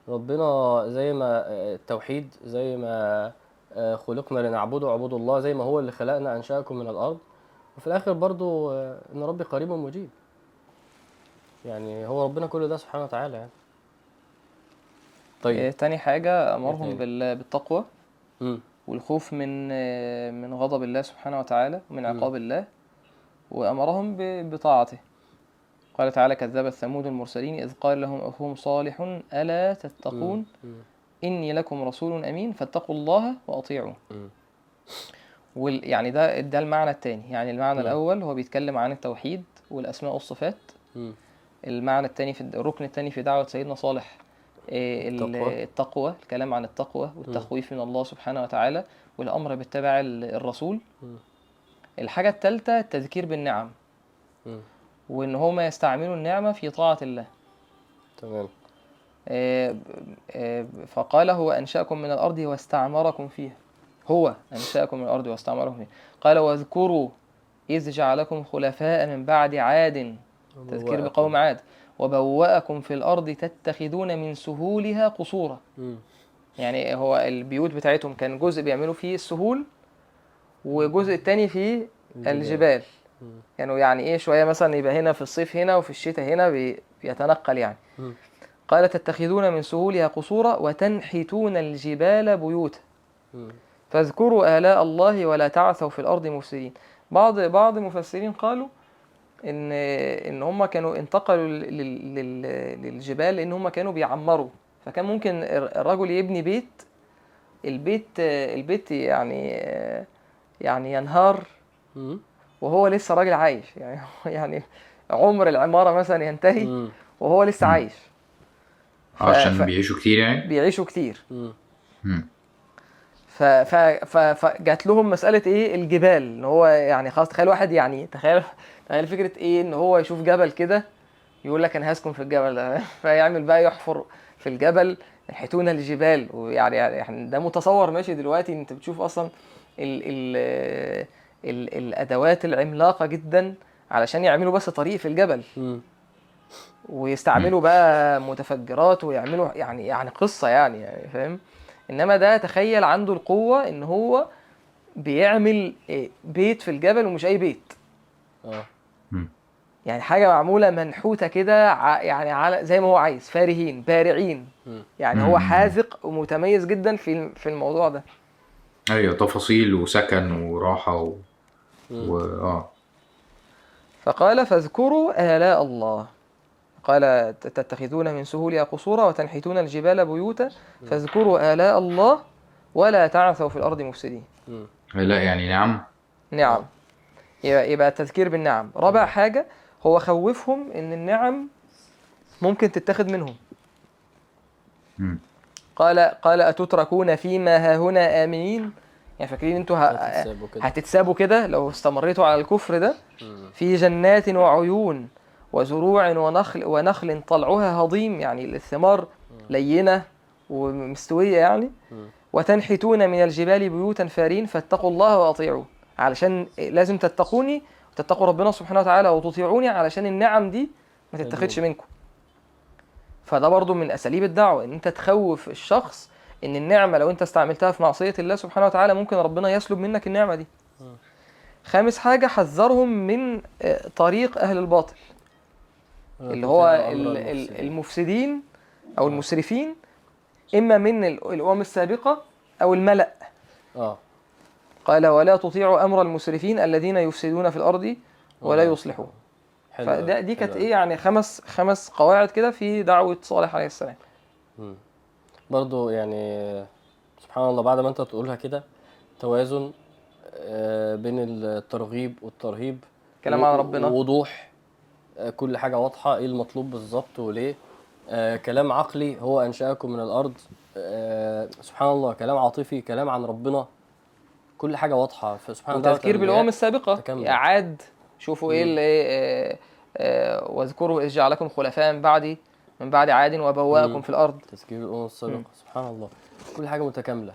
ربنا زي ما آه، التوحيد زي ما خلقنا لنعبده اعبدوا الله زي ما هو اللي خلقنا أنشأكم من الأرض. وفي الآخر برضو إن ربي قريب مجيب. يعني هو ربنا كل ده سبحانه وتعالى يعني طيب تاني حاجة أمرهم تاني؟ بال- بالتقوى مم. والخوف من آه، من غضب الله سبحانه وتعالى ومن مم. عقاب الله وأمرهم ب- بطاعته قال تعالى كذبت ثمود المرسلين إذ قال لهم أخوهم صالح ألا تتقون مم. إني لكم رسول أمين فاتقوا الله وأطيعون مم. وال يعني ده ده المعنى التاني يعني المعنى مم. الأول هو بيتكلم عن التوحيد والأسماء والصفات مم. المعنى التاني في الركن التاني في دعوة سيدنا صالح آه، ال- التقوى. التقوى الكلام عن التقوى والتخويف من الله سبحانه وتعالى والأمر باتباع ال- الرسول. الحاجة التالتة التذكير بالنعم. وإن هما يستعملوا النعمة في طاعة الله. تمام. آه، آه، فقال هو أنشأكم من الأرض واستعمركم فيها. هو أنشأكم من الأرض واستعمركم فيها. قال واذكروا إذ جعلكم خلفاء من بعد عاد. تذكير بقوم عاد. وبوأكم في الأرض تتخذون من سهولها قصورا. يعني هو البيوت بتاعتهم كان جزء بيعملوا فيه السهول وجزء التاني فيه الجبال. كانوا يعني إيه شوية مثلا يبقى هنا في الصيف هنا وفي الشتاء هنا بي- بيتنقل يعني. قال تتخذون من سهولها قصورا وتنحتون الجبال بيوتا. فاذكروا آلاء الله ولا تعثوا في الأرض مفسدين. بعض بعض المفسرين قالوا إن إن هم كانوا انتقلوا لل- لل- لل- للجبال لأن هم كانوا بيعمروا. فكان ممكن الر- الرجل يبني بيت البيت البيت يعني يعني ينهار. وهو لسه راجل عايش. يعني يعني عمر العمارة مثلا ينتهي. وهو لسه عايش. عشان بيعيشوا كتير يعني؟ بيعيشوا كتير. مم. فجات لهم مسألة إيه؟ الجبال. إن هو يعني خلاص تخيل واحد يعني تخيل تخيل فكرة إيه؟ إن هو يشوف جبل كده يقول لك أنا هسكن في الجبل ده. فيعمل بقى يحفر في الجبل ينحتون الجبال. ويعني يعني ده متصور ماشي دلوقتي. أنت بتشوف أصلا ال ال ال الأدوات العملاقة جدا علشان يعملوا بس طريق في الجبل. ويستعملوا بقى متفجرات ويعملوا يعني يعني قصة يعني, يعني فاهم؟ إنما ده تخيل عنده القوة إن هو بيعمل إيه، بيت في الجبل ومش أي بيت. آه. يعني حاجة معمولة منحوتة كده ع- يعني على زي ما هو عايز فارهين بارعين. يعني هو. حاذق ومتميز جدا في في الموضوع ده. أيوه تفاصيل وسكن وراحة و... و... آه. فقال فاذكروا آلاء الله. قال تتخذون من سهولها قصورا وتنحتون الجبال بيوتا فاذكروا آلاء الله ولا تعثوا في الأرض مفسدين. لا يعني نعم. نعم. يبقى التذكير بالنعم. رابع حاجة هو خوفهم إن النعم ممكن تتخذ منهم. قال قال أتتركون فيما هاهنا آمنين؟ يعني فاكرين أنتوا هتتسابوا كده. لو استمريتوا على الكفر ده. في جنات وعيون. وزروع ونخل ونخل طلعها هضيم يعني الثمار لينة ومستوية يعني. وتنحتون من الجبال بيوتا فارين فاتقوا الله وأطيعون علشان لازم تتقوني وتتقوا ربنا سبحانه وتعالى وتطيعوني علشان النعم دي ما تتاخدش منكم. فده برضو من أساليب الدعوة إن أنت تخوف الشخص إن النعمة لو أنت استعملتها في معصية الله سبحانه وتعالى ممكن ربنا يسلب منك النعمة دي. خامس حاجة حذرهم من آه، طريق أهل الباطل. اللي هو ال- المفسدين. أو المسرفين إما من ال- الأمم السابقة أو الملأ آه قال ولا تطيعوا أمر المسرفين الذين يفسدون في الأرض ولا آه. يصلحون حلو فده دي كانت. إيه يعني خمس خمس قواعد كده في دعوة صالح عليه السلام مم. برضو يعني سبحان الله بعد ما أنت تقولها كده توازن آه، بين الترغيب والترهيب كلام عن ربنا. وضوح آه، كل حاجة واضحة. إيه المطلوب بالظبط وليه؟ آه، كلام عقلي هو أنشأكم من الأرض. آه، سبحان الله كلام عاطفي كلام عن ربنا كل حاجة واضحة. فسبحان الله وتذكير بالأمم السابقة. تكمل. عاد شوفوا إيه اللي آه، آه، واذكروا إذ جعلكم خلفاء من بعد من بعد عاد وبواكم. في الأرض. تذكير الأمم السابقة. سبحان الله. كل حاجة متكاملة.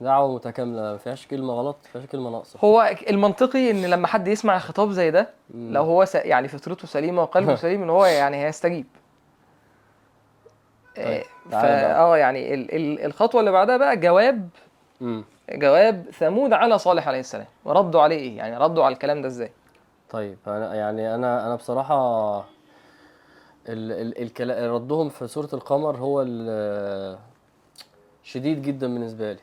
دعوة متكاملة ما فيهاش كلمة غلط ما فيهاش كلمة ناقصة هو المنطقي إن لما حد يسمع خطاب زي ده مم. لو هو س... يعني فطرته سليمة وقلبه سليم إن هو يعني هيستجيب طيب، آه، فا. آه يعني ال... ال... الخطوة اللي بعدها بقى جواب مم. جواب ثمود على صالح عليه السلام وردوا عليه إيه يعني ردوا على الكلام ده إزاي طيب أنا يعني أنا أنا بصراحة ال ال الكلا- ردهم في سورة القمر هو ال- شديد جدا بالنسبة لي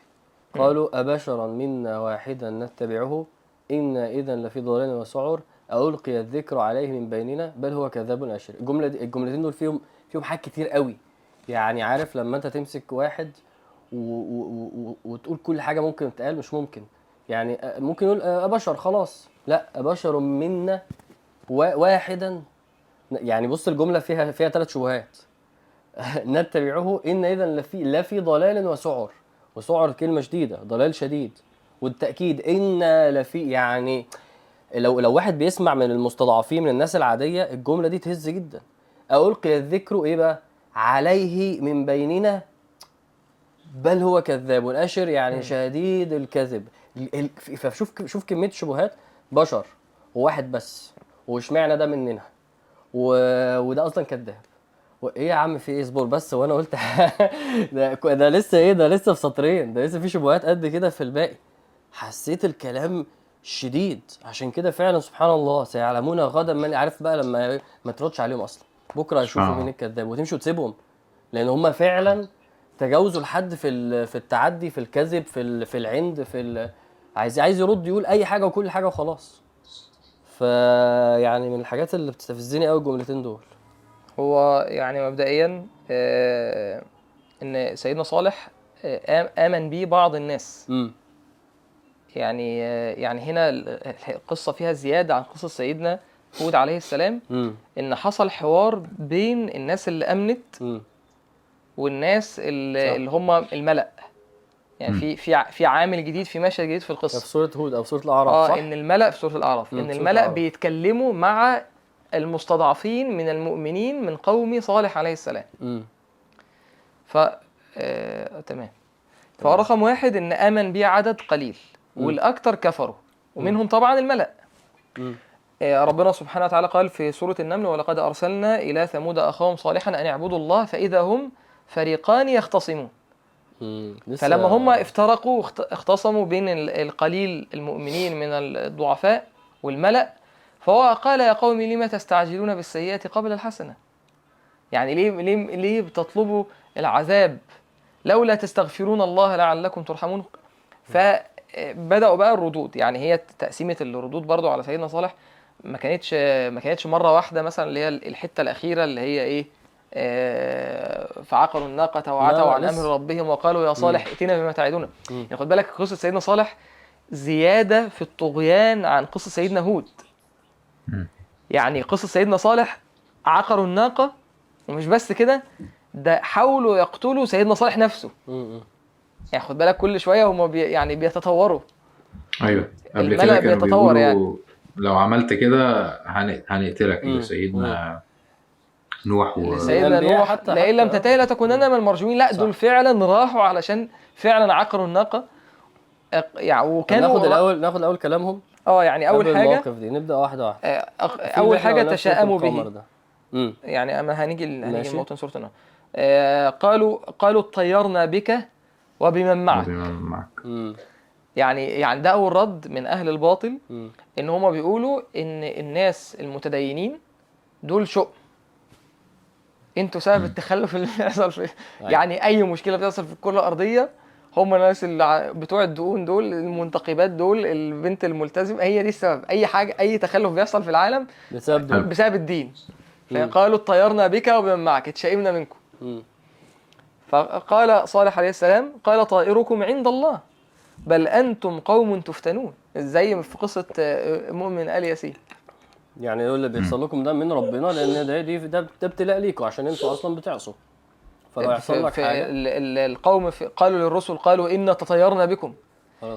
قالوا أبشرا منا واحدا نتبعه إنا إذا لفي ضلال وسعر ألقي الذكر عليه من بيننا بل هو كذاب أشر. الجملة دي الجملتين دول فيهم فيهم حاجات كتير قوي. يعني عارف لما أنت تمسك واحد و و و وتقول كل حاجة ممكن تتقال مش ممكن. يعني ممكن يقول أبشر خلاص. لا أبشر منا وا- واحدا. يعني بص الجملة فيها فيها ثلاث شبهات. نتبعه إن إذا لفي لفي ضلال وسعر. وسعر كلمة شديدة ضلال شديد. والتأكيد إن لفي يعني لو لو واحد بيسمع من المستضعفين من الناس العادية الجملة دي تهز جدا. ألقي الذكر إيه بقى؟ عليه من بيننا بل هو كذاب أشر يعني شديد الكذب. ال- ال- فشوف شوف كمية شبهات بشر وواحد بس واشمعنى ده مننا؟ و... وده أصلا كذاب. و- إيه يا عم في إيه اصبر بس وأنا قلت ده ده لسه إيه ده لسه في سطرين ده لسه في شبهات قد كده في الباقي. حسيت الكلام شديد عشان كده فعلا سبحان الله سيعلمون غدا من عارف بقى لما ما تردش عليهم أصلا. بكرة هيشوفوا آه. مين الكذاب وتمشي وتسيبهم لأن هم فعلا تجاوزوا الحد في ال- في التعدي في الكذب في ال- في العند في ال- عايز عايز يرد يقول أي حاجة وكل حاجة وخلاص. فيعني من الحاجات اللي بتستفزني قوي الجملتين دول. هو يعني مبدئيا آه، إن سيدنا صالح آه، آمن به بعض الناس. امم يعني آه، يعني هنا ال- القصة فيها زيادة عن قصة سيدنا هود عليه السلام. امم إن حصل حوار بين الناس اللي آمنت امم والناس اللي. اللي هم الملأ. يعني في في في عامل جديد في مشهد جديد في في القصة سورة هود أو في سورة الأعراف آه صح؟ إن الملأ في سورة الأعراف. إن الملأ. بيتكلموا مع المستضعفين من المؤمنين من قوم صالح عليه السلام. ف آه، تمام. فرقم واحد إن آمن بيه عدد قليل. والأكثر كفروا. ومنهم طبعا الملأ. امم آه، ربنا سبحانه وتعالى قال في سورة النمل ولقد أرسلنا إلى ثمود أخاهم صالحا أن اعبدوا الله فإذا هم فريقان يختصمون. فلما هم افترقوا اخت- اختصموا بين ال- القليل المؤمنين من الضعفاء والملأ فهو قال يا قوم لم تستعجلون بالسيئة قبل الحسنة يعني ليه ليه ليه بتطلبوا العذاب لولا تستغفرون الله لعلكم ترحمون فبدأوا بقى الردود يعني هي تقسيمة الردود برضو على سيدنا صالح ما كانتش ما كانتش مرة واحدة مثلا اللي هي الحتة الأخيرة اللي هي إيه آه، فعقروا الناقة وعتوا عن. أمر ربهم وقالوا يا صالح ائتنا بما تعدنا. يعني خد بالك قصة سيدنا صالح زيادة في الطغيان عن قصة سيدنا هود. يعني قصة سيدنا صالح عقروا الناقة ومش بس كده ده حاولوا يقتلوا سيدنا صالح نفسه. يعني خد بالك كل شوية هم بي يعني بيتطوروا. أيوه. قبل كده كانوا بيتطور بيقولوا لو عملت كده هن- هنقتلك. لسيدنا نوح و... سيدنا نوح حتى- لئن لم تنتهي لتكونن من المرجومين. لا صح. دول فعلا راحوا علشان فعلا عقروا الناقة. أق- يعني وكانوا ناخد الأول ناخد الأول كلامهم. آه يعني أول حاجة المواقف دي. نبدأ واحدة واحدة. آه، أخ- في أول حاجة تشاءموا به. يعني أما هنيجي هنيجي ماشي. الموطن سوره النور آه، قالوا قالوا اطيرنا بك وبمن معك. بما معك. يعني يعني ده اول رد من أهل الباطل امم إن هما بيقولوا إن الناس المتدينين دول شؤم. أنتوا سبب التخلف اللي بيحصل في يعني أي مشكلة بتحصل في الكرة الأرضية هم الناس اللي بتوع الدقون دول المنتقبات دول البنت الملتزم هي دي السبب. أي حاجة أي تخلف بيحصل في العالم بسبب دول. بسبب الدين. فقالوا اطيرنا بك وبمن معك اتشائمنا منكم. فقال صالح عليه السلام قال طائركم عند الله بل أنتم قوم تفتنون. زي في قصة آه، مؤمن آل ياسين. يعني يقول اللي بيحصل لكم ده من ربنا لأن ده دي ده, ده ابتلاء ليكم عشان أنتوا أصلا بتعصوا. فلو يحصل في لك في حاجة. ال- ال- القوم في قالوا للرسل قالوا إنا تطيرنا بكم.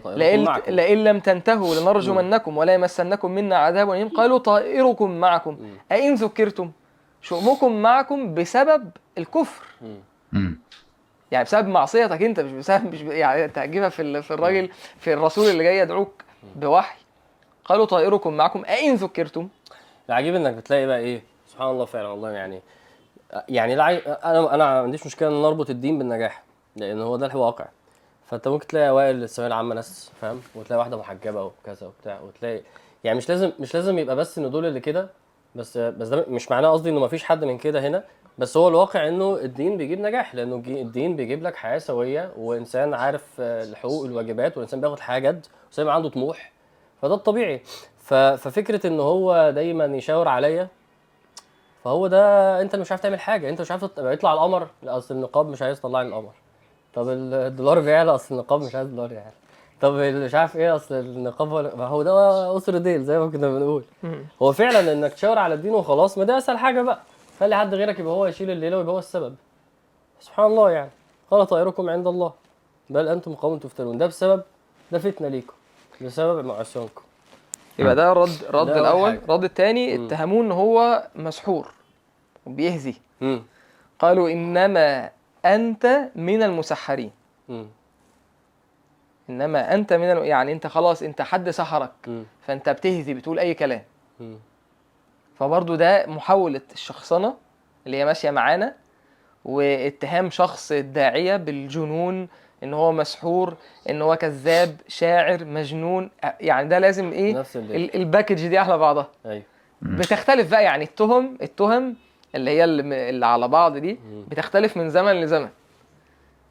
لئن, معكم. لئن لم تنتهوا لنرجمنكم ولا يمسنكم منا عذاب أليم. قالوا طائركم معكم. أئن ذكرتم؟ شؤمكم معكم بسبب الكفر. يعني بسبب معصيتك أنت مش بسبب مش ب- يعني انت هتجيبها في ال- في الراجل في الرسول اللي جاي يدعوك بوحي. قالوا طائركم معكم. أئن ذكرتم؟ العجيب إنك بتلاقي بقى إيه؟ سبحان الله فعلا والله يعني يعني لا أنا أنا ما عنديش مشكلة إن نربط الدين بالنجاح لأن هو ده الواقع فأنت ممكن تلاقي أوائل الثانوية العامة ناس فاهم؟ وتلاقي واحدة محجبة وكذا وبتاع وتلاقي يعني مش لازم مش لازم يبقى بس إن دول اللي كده بس بس ده مش معناه قصدي إنه ما فيش حد من كده هنا بس هو الواقع إنه الدين بيجيب نجاح لأنه الدين بيجيب لك حياة سوية وإنسان عارف آه، الحقوق والواجبات والانسان بياخد حاجة جد وإنسان يبقى عنده طموح. فده الطبيعي. ففكرة ان هو دايما يشاور عليا فهو ده انت اللي مش عارف تعمل حاجة انت مش عارف يطلع القمر لا أصل النقاب مش عايز يطلعني القمر. طب ال- الدولار بيعلى أصل النقاب مش عايز الدولار يعلى. طب اللي مش عارف إيه أصل النقاب ولا- ما هو ده أسر ديل زي ما كنا بنقول. هو فعلا إنك تشاور على الدين وخلاص ما ده أسهل حاجة بقى. خلي حد غيرك يبقى هو يشيل الليلة ويبقى هو السبب. سبحان الله يعني. قال طائركم عند الله. بل أنتم قوم تفتنون. ده بسبب ده فتنة ليكم. بسبب معصيانكم. يبقى ده رد رد حاجة. الرد الثاني اتهموه إن هو مسحور. وبيهزي قالوا إنما أنت من المسحرين. إنما أنت من ال... يعني أنت خلاص أنت حد سحرك. امم فأنت بتهزي بتقول أي كلام. فبرضو ده محاولة الشخصنة اللي هي ماشية معانا واتهام شخص الداعية بالجنون إن هو مسحور إن هو كذاب شاعر مجنون. يعني ده لازم إيه؟ ال package دي على بعضها. أيوه. بتختلف بقى يعني التهم التهم اللي هي اللي, على بعض دي بتختلف من زمن لزمن.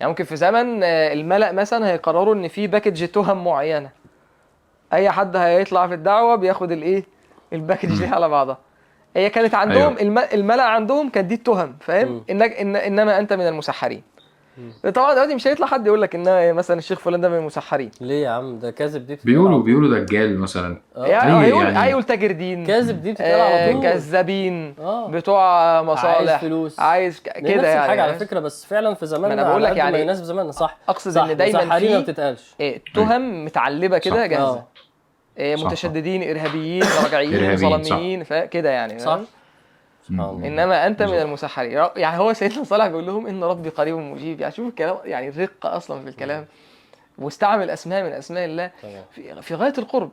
يعني ممكن في زمن آه، الملأ مثلا هيقرروا إن في package تهم معينة. أي حد هيطلع في الدعوة بياخد الإيه؟ ال package دي على بعضها. هي كانت عندهم أيوة. الم... الملأ عندهم كانت دي التهم. فاهم؟ إنك إن... إنما أنت من المسحرين. طبعا دلوقتي مش هيطلع حد يقول لك إن مثلا الشيخ فلان ده من المسحرين ليه يا عم؟ ده كاذب دي بتتقال بيقولوا بيقولوا دجال مثلا. آه. يعني هيقول يعني- هيقول تاجر دين. كاذب دي بتتقال على آه طول. كذابين. آه. بتوع مصالح. عايز فلوس. عايز كده نفس يعني الحاجة على فكرة بس فعلا في زماننا ما أنا بقول لك يعني- الناس في زماننا صح. أقصد إن دايما ما في بتتقالش. إيه، تهم متعلبه كده. جاهزة. آه. إيه، متشددين إرهابيين رجعيين صح. ظلميين فكده يعني صح. إنما أنت من. المسحرين. يعني هو سيدنا صالح بيقول لهم إن ربي قريب مجيب. يعني شوف الكلام يعني الرقه أصلا في الكلام. واستعمل أسماء من أسماء الله في, في غاية القرب.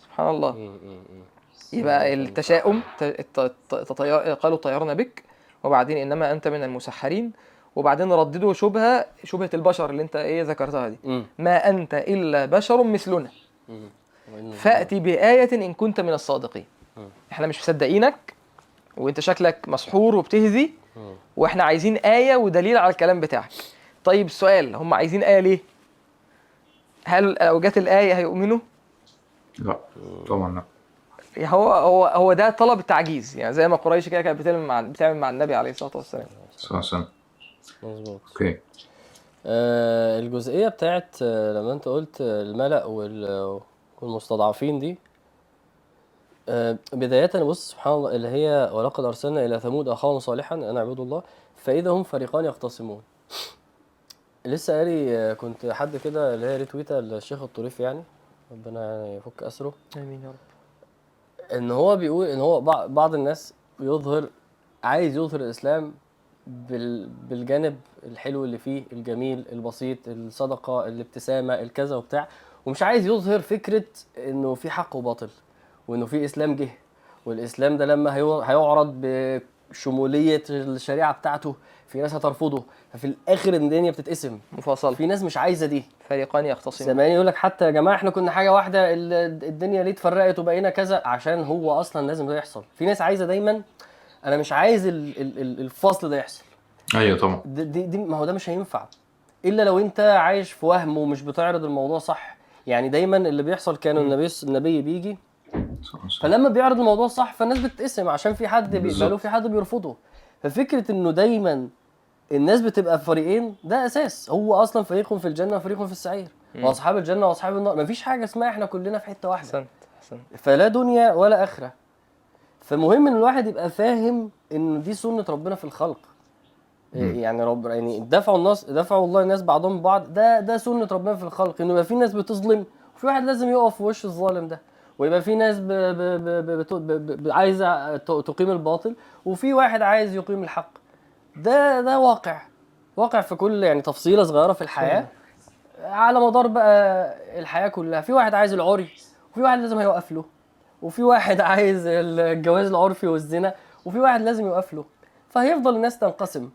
سبحان الله. يبقى التشاؤم قالوا طيرنا بك وبعدين إنما أنت من المسحرين. وبعدين رددوا شبهة شبهة البشر اللي أنت إيه ذكرتها دي. م- ما أنت إلا بشر مثلنا. م. فأتي بآية إن كنت من الصادقين. إحنا مش مصدقينك وانت شكلك مسحور وبتهزي م. وإحنا عايزين آية ودليل على الكلام بتاعك. طيب السؤال هم عايزين آية ليه؟ هل لو جت الآية هيؤمنوا؟ لا طبعا لا. يعني هو هو هو ده طلب التعجيز. يعني زي ما قريش كده كانت بتعمل مع بتعمل مع النبي عليه الصلاة والسلام. صح صح مظبوط. أوكي. آه الجزئية بتاعت آه لما انت قلت آه، الملأ وال- والمستضعفين دي آه بداية بص سبحان الله اللي هي ولقد أرسلنا إلى ثمود أخاهم صالحا أن اعبدوا الله. فإذا هم فريقان يختصمون. لسه قاري آه، كنت حد كده اللي هي ريتويتا الشيخ الطريفي يعني. ربنا يعني يفك أسره. آمين يا رب. إن هو بيقول إن هو بع- بعض الناس بيظهر عايز يظهر الإسلام بال بالجانب الحلو اللي فيه الجميل البسيط الصدقة الابتسامة الكذا وبتاع. ومش عايز يظهر فكرة إنه في حق وباطل. وإنه في إسلام جه والإسلام ده لما هيو- هيعرض بشمولية الشريعة بتاعته في ناس هترفضه. ففي الآخر الدنيا بتتقسم. مفاصلة. في ناس مش عايزة دي. فريقان يختصمون. زمان يقول لك حتى يا جماعة إحنا كنا حاجة واحدة ال- الدنيا ليه اتفرقت وبقينا كذا؟ عشان هو أصلا لازم ده يحصل. في ناس عايزة دايما أنا مش عايز ال- ال- ال- الفصل ده يحصل. أيوه طبعا. دي, دي, دي ما هو ده مش هينفع. إلا لو أنت عايش في وهم ومش بتعرض الموضوع صح. يعني دايما اللي بيحصل كان النبي النبي بيجي فلما بيعرض الموضوع صح فالناس بتتقسم عشان في حد بيقبله. وفي حد بيرفضه. ففكرة إنه دايما الناس بتبقى في فريقين ده أساس. هو أصلا فريق في الجنة وفريق في السعير. وأصحاب الجنة وأصحاب النار. مفيش حاجة اسمها إحنا كلنا في حتة واحدة. أحسنت أحسنت. فلا دنيا ولا آخرة. فمهم إن الواحد يبقى فاهم إن دي سنة ربنا في الخلق. يعني رب يعني دفعوا الناس دفعوا الله الناس بعضهم ببعض. ده ده سنة ربنا في الخلق. إنه يبقى في ناس بتظلم وفي واحد لازم يقف في وش الظالم ده. ويبقى في ناس ب ب ب ب ب ب عايزة تقيم الباطل وفي واحد عايز يقيم الحق. ده ده واقع. واقع في كل يعني تفصيلة صغيرة في الحياة. على مدار بقى الحياة كلها. في واحد عايز العري وفي واحد لازم هيوقف له. وفي واحد عايز الجواز العرفي والزنا وفي واحد لازم يوقف له. فهيفضل الناس تنقسم.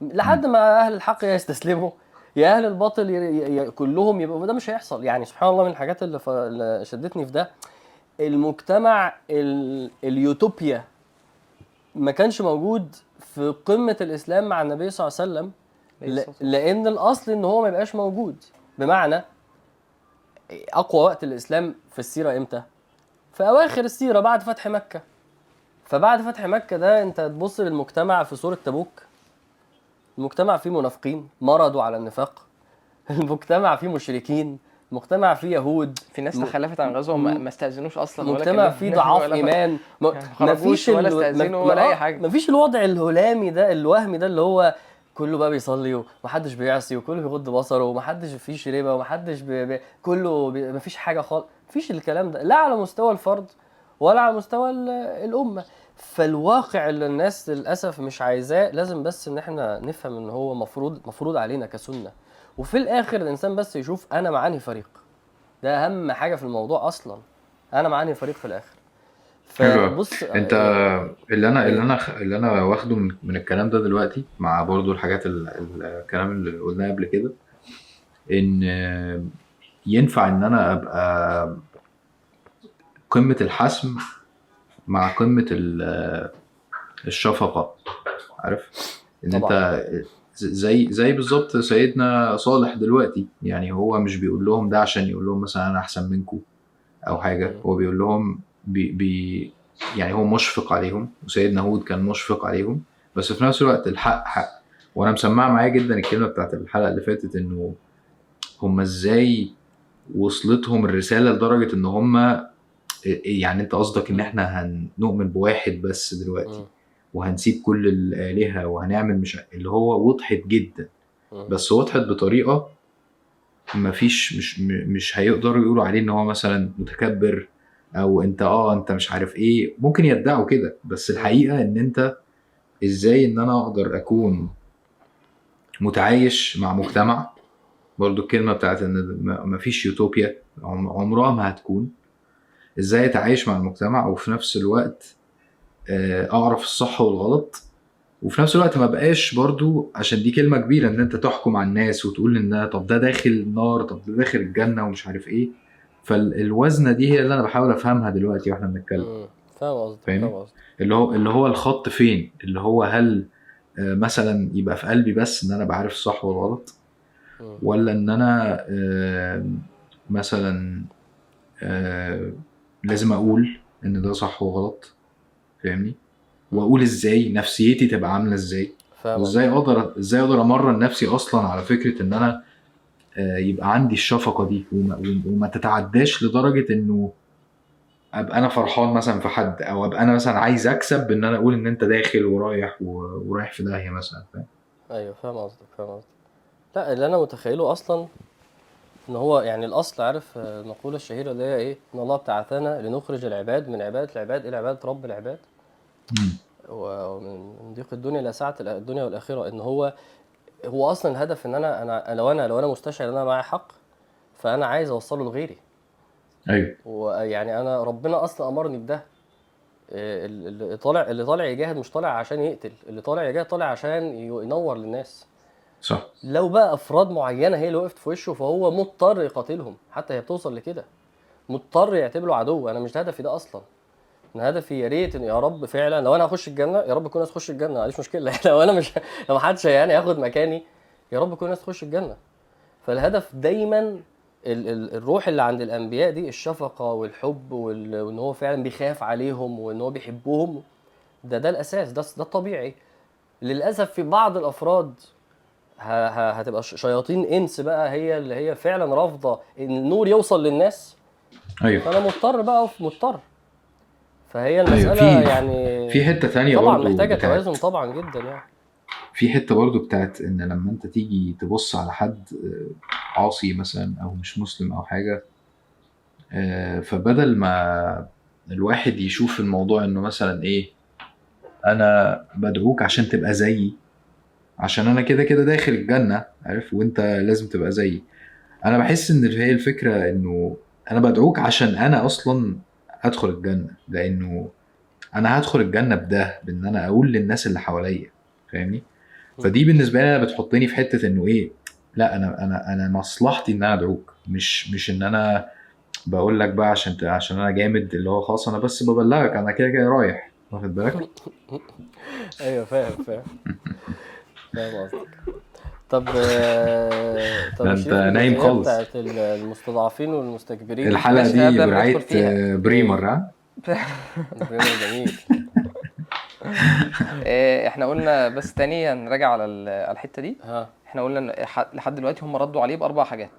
لحد ما أهل الحق يستسلموا. يا أهل الباطل ي... ي... كلهم يبقوا وده مش هيحصل. يعني سبحان الله من الحاجات اللي, ف... اللي شدتني في ده المجتمع ال... اليوتوبيا ما كانش موجود في قمة الإسلام مع النبي صلى الله عليه وسلم ل... لأن الأصل إن هو ما يبقاش موجود. بمعنى أقوى وقت الإسلام في السيرة إمتى؟ في أواخر السيرة بعد فتح مكة. فبعد فتح مكة ده أنت تبص للمجتمع في سورة تبوك المجتمع فيه منافقين مرضوا على النفاق. المجتمع فيه مشركين المجتمع فيه يهود. في ناس تخلفت عن غزوهم ما- ما استأذنوش أصلا ولا مجتمع فيه ضعاف إيمان. ما يعني ما خرجوش ولا استأذنوا ولا أي حاجة. مفيش الوضع الهلامي ده الوهمي ده اللي هو كله بقى بيصلي ومحدش بيعصي وكله بيغض بصره ومحدش فيش ربا ومحدش بي بي كله بي مفيش حاجة خالص. مفيش الكلام ده لا على مستوى الفرد ولا على مستوى ال- الأمة. فالواقع اللي الناس للأسف مش عايزاه لازم بس إن إحنا نفهم إن هو مفروض مفروض علينا كسنة. وفي الآخر الإنسان بس يشوف أنا مع انهي فريق. ده أهم حاجة في الموضوع أصلا. أنا مع انهي فريق في الآخر. فبص أنت اللي أنا اللي أنا اللي أنا واخده من, من الكلام ده دلوقتي مع برضو الحاجات ال- ال- الكلام اللي قلناه قبل كده إن ينفع إن أنا أبقى قمة الحسم مع قمة ال- الشفقة. عارف؟ إن أنت طبعا. زي زي بالظبط سيدنا صالح دلوقتي. يعني هو مش بيقول لهم ده عشان يقول لهم مثلا أنا أحسن منكم أو حاجة. هو بيقول لهم بي بي يعني هو مشفق عليهم. وسيدنا هود كان مشفق عليهم. بس في نفس الوقت الحق حق. وأنا مسمعة معايا جدا الكلمة بتاعت الحلقة اللي فاتت إنه هم إزاي وصلتهم الرسالة لدرجة إن هم يعني انت قصدك ان إحنا هنؤمن بواحد بس دلوقتي. وهنسيب كل الآلهة وهنعمل مش اللي هو وضحت جدا. بس وضحت بطريقة مفيش مش مش هيقدروا يقولوا عليه إن هو مثلا متكبر أو أنت آه أنت مش عارف إيه. ممكن يدعوا كده بس الحقيقة إن أنت إزاي إن أنا أقدر أكون متعايش مع مجتمع؟ برضو الكلمة بتاعت إن مفيش يوتوبيا عم- عمرها ما هتكون. إزاي أتعايش مع المجتمع وفي نفس الوقت آه، أعرف الصح والغلط وفي نفس الوقت ما بقاش برضو عشان دي كلمة كبيرة إن أنت تحكم على الناس وتقول إن طب ده داخل النار طب ده داخل الجنة ومش عارف إيه فالوزنة دي هي اللي أنا بحاول أفهمها دلوقتي وإحنا بنتكلم. فاهم قصدك؟ فاهم قصدك اللي هو اللي هو الخط فين اللي هو هل آه، مثلا يبقى في قلبي بس إن أنا بعرف الصح والغلط. ولا إن أنا مثلا آه، لازم أقول إن ده صح وغلط فاهمني؟ وأقول إزاي نفسيتي تبقى عاملة إزاي؟ وإزاي أقدر إزاي أقدر أمرن نفسي أصلا على فكرة إن أنا آه، يبقى عندي الشفقة دي وما, وما تتعداش لدرجة إنه أبقى أنا فرحان مثلا في حد أو أبقى أنا مثلا عايز أكسب ان أنا أقول إن أنت داخل ورايح ورايح في داهية مثلا فاهم؟ أيوه فاهم قصدك فاهم قصدك. لا اللي أنا متخيله أصلا إن هو يعني الأصل عارف آه، المقولة الشهيرة اللي هي إيه؟ إن الله ابتعثنا لنخرج العباد من عبادة العباد إلى عبادة رب العباد. ومن من ضيق الدنيا إلى سعه الدنيا والآخرة. إن هو هو أصلا الهدف إن أنا أنا لو أنا لو أنا مستشعر إن أنا معايا حق فأنا عايز أوصله لغيري. أيوه. ويعني أنا ربنا أصلا أمرني بده. إيه، اللي طالع اللي طالع يجاهد مش طالع عشان يقتل. اللي طالع يجاهد طالع عشان ينور للناس. صح. لو بقى أفراد معينة هي اللي وقفت في وشه فهو مضطر يقاتلهم. حتى هي بتوصل لكده. مضطر يعتبره عدو. أنا مش هدفي ده أصلا. أنا هدفي يا ريت إن يا رب فعلا لو أنا هخش الجنة يا رب كل الناس تخش الجنة. عنديش مشكلة. لو أنا مش لو محدش يعني هياخد مكاني يا رب كل الناس تخش الجنة. فالهدف دايما ال ال الروح اللي عند الأنبياء دي الشفقة والحب وال- وإن هو فعلا بيخاف عليهم وإن هو بيحبهم ده ده الأساس. ده ده الطبيعي. للأسف في بعض الأفراد هتبقى شياطين إنس بقى هي اللي هي فعلا رافضة إن النور يوصل للناس. أيوه. فأنا مضطر بقى أقف مضطر. فهي أيوة، المسألة في- يعني في حتة تانية طبعا برضو محتاجة توازن طبعا جدا يعني. في حتة برضو بتاعت إن لما أنت تيجي تبص على حد آه، عاصي مثلا أو مش مسلم أو حاجة آه، فبدل ما الواحد يشوف الموضوع إنه مثلا إيه أنا بدعوك عشان تبقى زيي عشان أنا كده كده داخل الجنة عارف؟ وأنت لازم تبقى زيي. أنا بحس إن هي الفكرة إنه أنا بدعوك عشان أنا أصلا ادخل الجنة لأنه أنا هدخل الجنة بده بإن أنا أقول للناس اللي حواليا فاهمني؟ فدي بالنسبة لي أنا بتحطني في حتة إنه إيه لأ أنا أنا أنا مصلحتي إن أنا أدعوك مش مش إن أنا بقول لك بقى عشان عشان أنا جامد اللي هو خلاص أنا بس ببلغك أنا كده كده رايح. واخد بالك؟ أيوه فاهم فاهم. فاهم قصدك. طب آه، طب انت شريف نايم خالص. بتاعت ال- المستضعفين والمستكبرين؟ الحلقة دي برعايه بريمر ها؟ البرنامج جميل. آه، إحنا قلنا بس تاني هنراجع على ال- على الحتة دي. ها. إحنا قلنا لحد دلوقتي هم ردوا عليه بأربع حاجات.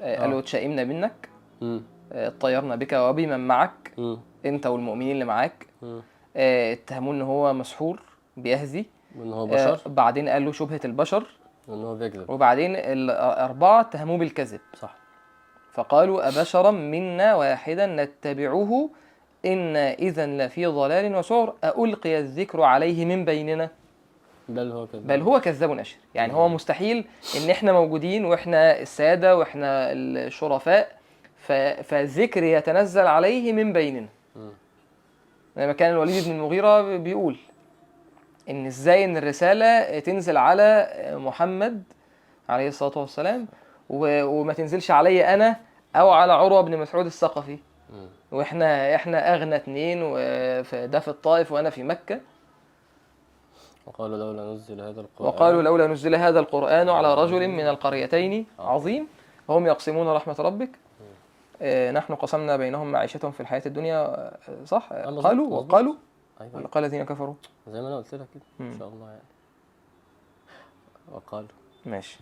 آه،. قالوا اتشائمنا منك. مم. اطيرنا بك وبمن معك. أنت والمؤمنين اللي معاك. اتهموه إن هو مسحور بيهزي. وإن هو آه، بشر. بعدين قال له شبهة البشر. وإن هو بيكذب. وبعدين الأربعة اتهموه بالكذب. صح. فقالوا أبشرا منا واحدا نتبعه. إنا إذا لفي ضلال وسعر. ألقي الذكر عليه من بيننا. بل هو كذب بل هو كذاب أشر يعني هو مستحيل إن إحنا موجودين وإحنا السادة وإحنا الشرفاء. فالذكر يتنزل عليه من بيننا. مم. لما كان الوليد بن المغيرة بيقول. إن إزاي إن الرسالة تنزل على محمد عليه الصلاة والسلام وما تنزلش علي أنا أو على عروة بن مسعود الثقفي. وإحنا إحنا أغنى اتنين وده في الطائف وأنا في مكة. وقالوا لولا نزل هذا القرآن. وقالوا لولا نزل هذا القرآن على رجل من القريتين عظيم. هم يقسمون رحمة ربك. آه، نحن قسمنا بينهم معيشتهم في الحياة الدنيا آه، صح؟ آه، قالوا. وقالوا أيوه. ولا قال الذين كفروا؟ زي ما أنا قلت لك كده إن. شاء الله يعني. وقالوا. ماشي.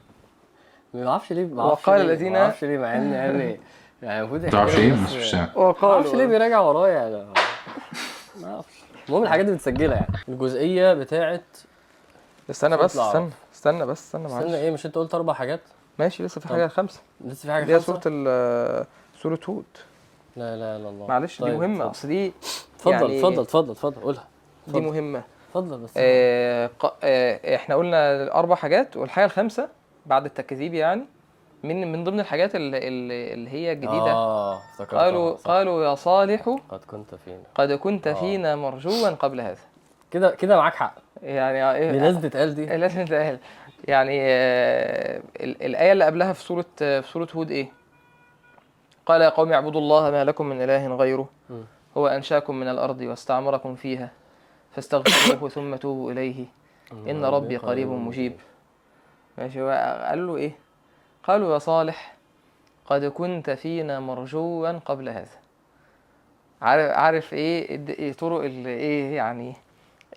ما أعرفش ليه ما أعرفش وقال ليه- الذين- ما أعرفش ليه مع إن يعني يعني المفروض ما تعرفش إيه مش ما أعرفش ليه بيراجع ورايا يعني. ما أعرفش المهم الحاجات دي متسجلة يعني. الجزئية بتاعت استنى بس استنى استنى بس استنى استنى معلش إيه مش أنت قلت أربع حاجات؟ ماشي لسه في. حاجة خمسة. لسه في حاجة اللي هي خمسة؟ سورة ال- سورة هود. لا لا لا الله. معلش دي طيب، مهمة اتفضل. أصل دي اتفضل يعني- اتفضل اتفضل اتفضل قولها دي. مهمة اتفضل بس آه، آه، إحنا قلنا أربع حاجات والحاجة الخامسة بعد التكذيب يعني من من ضمن الحاجات اللي, اللي هي جديده آه افتكرتها، قالوا صح. قالوا يا صالح قد كنت فينا قد كنت آه. فينا مرجوا قبل هذا كده كده معاك حق يعني دي إيه لازم تتقال دي لازم تتقال يعني آه، ال- الآية اللي قبلها في سورة في سورة هود إيه؟ قال يا قوم اعبدوا الله ما لكم من إله غيره مم. هو أنشاكم من الأرض واستعمركم فيها فاستغفروه ثم توبوا إليه. إن ربي قريب مجيب. ماشي قال له إيه؟ قالوا يا صالح قد كنت فينا مرجوا قبل هذا. عارف عارف إيه؟ الد- إيه طرق إيه يعني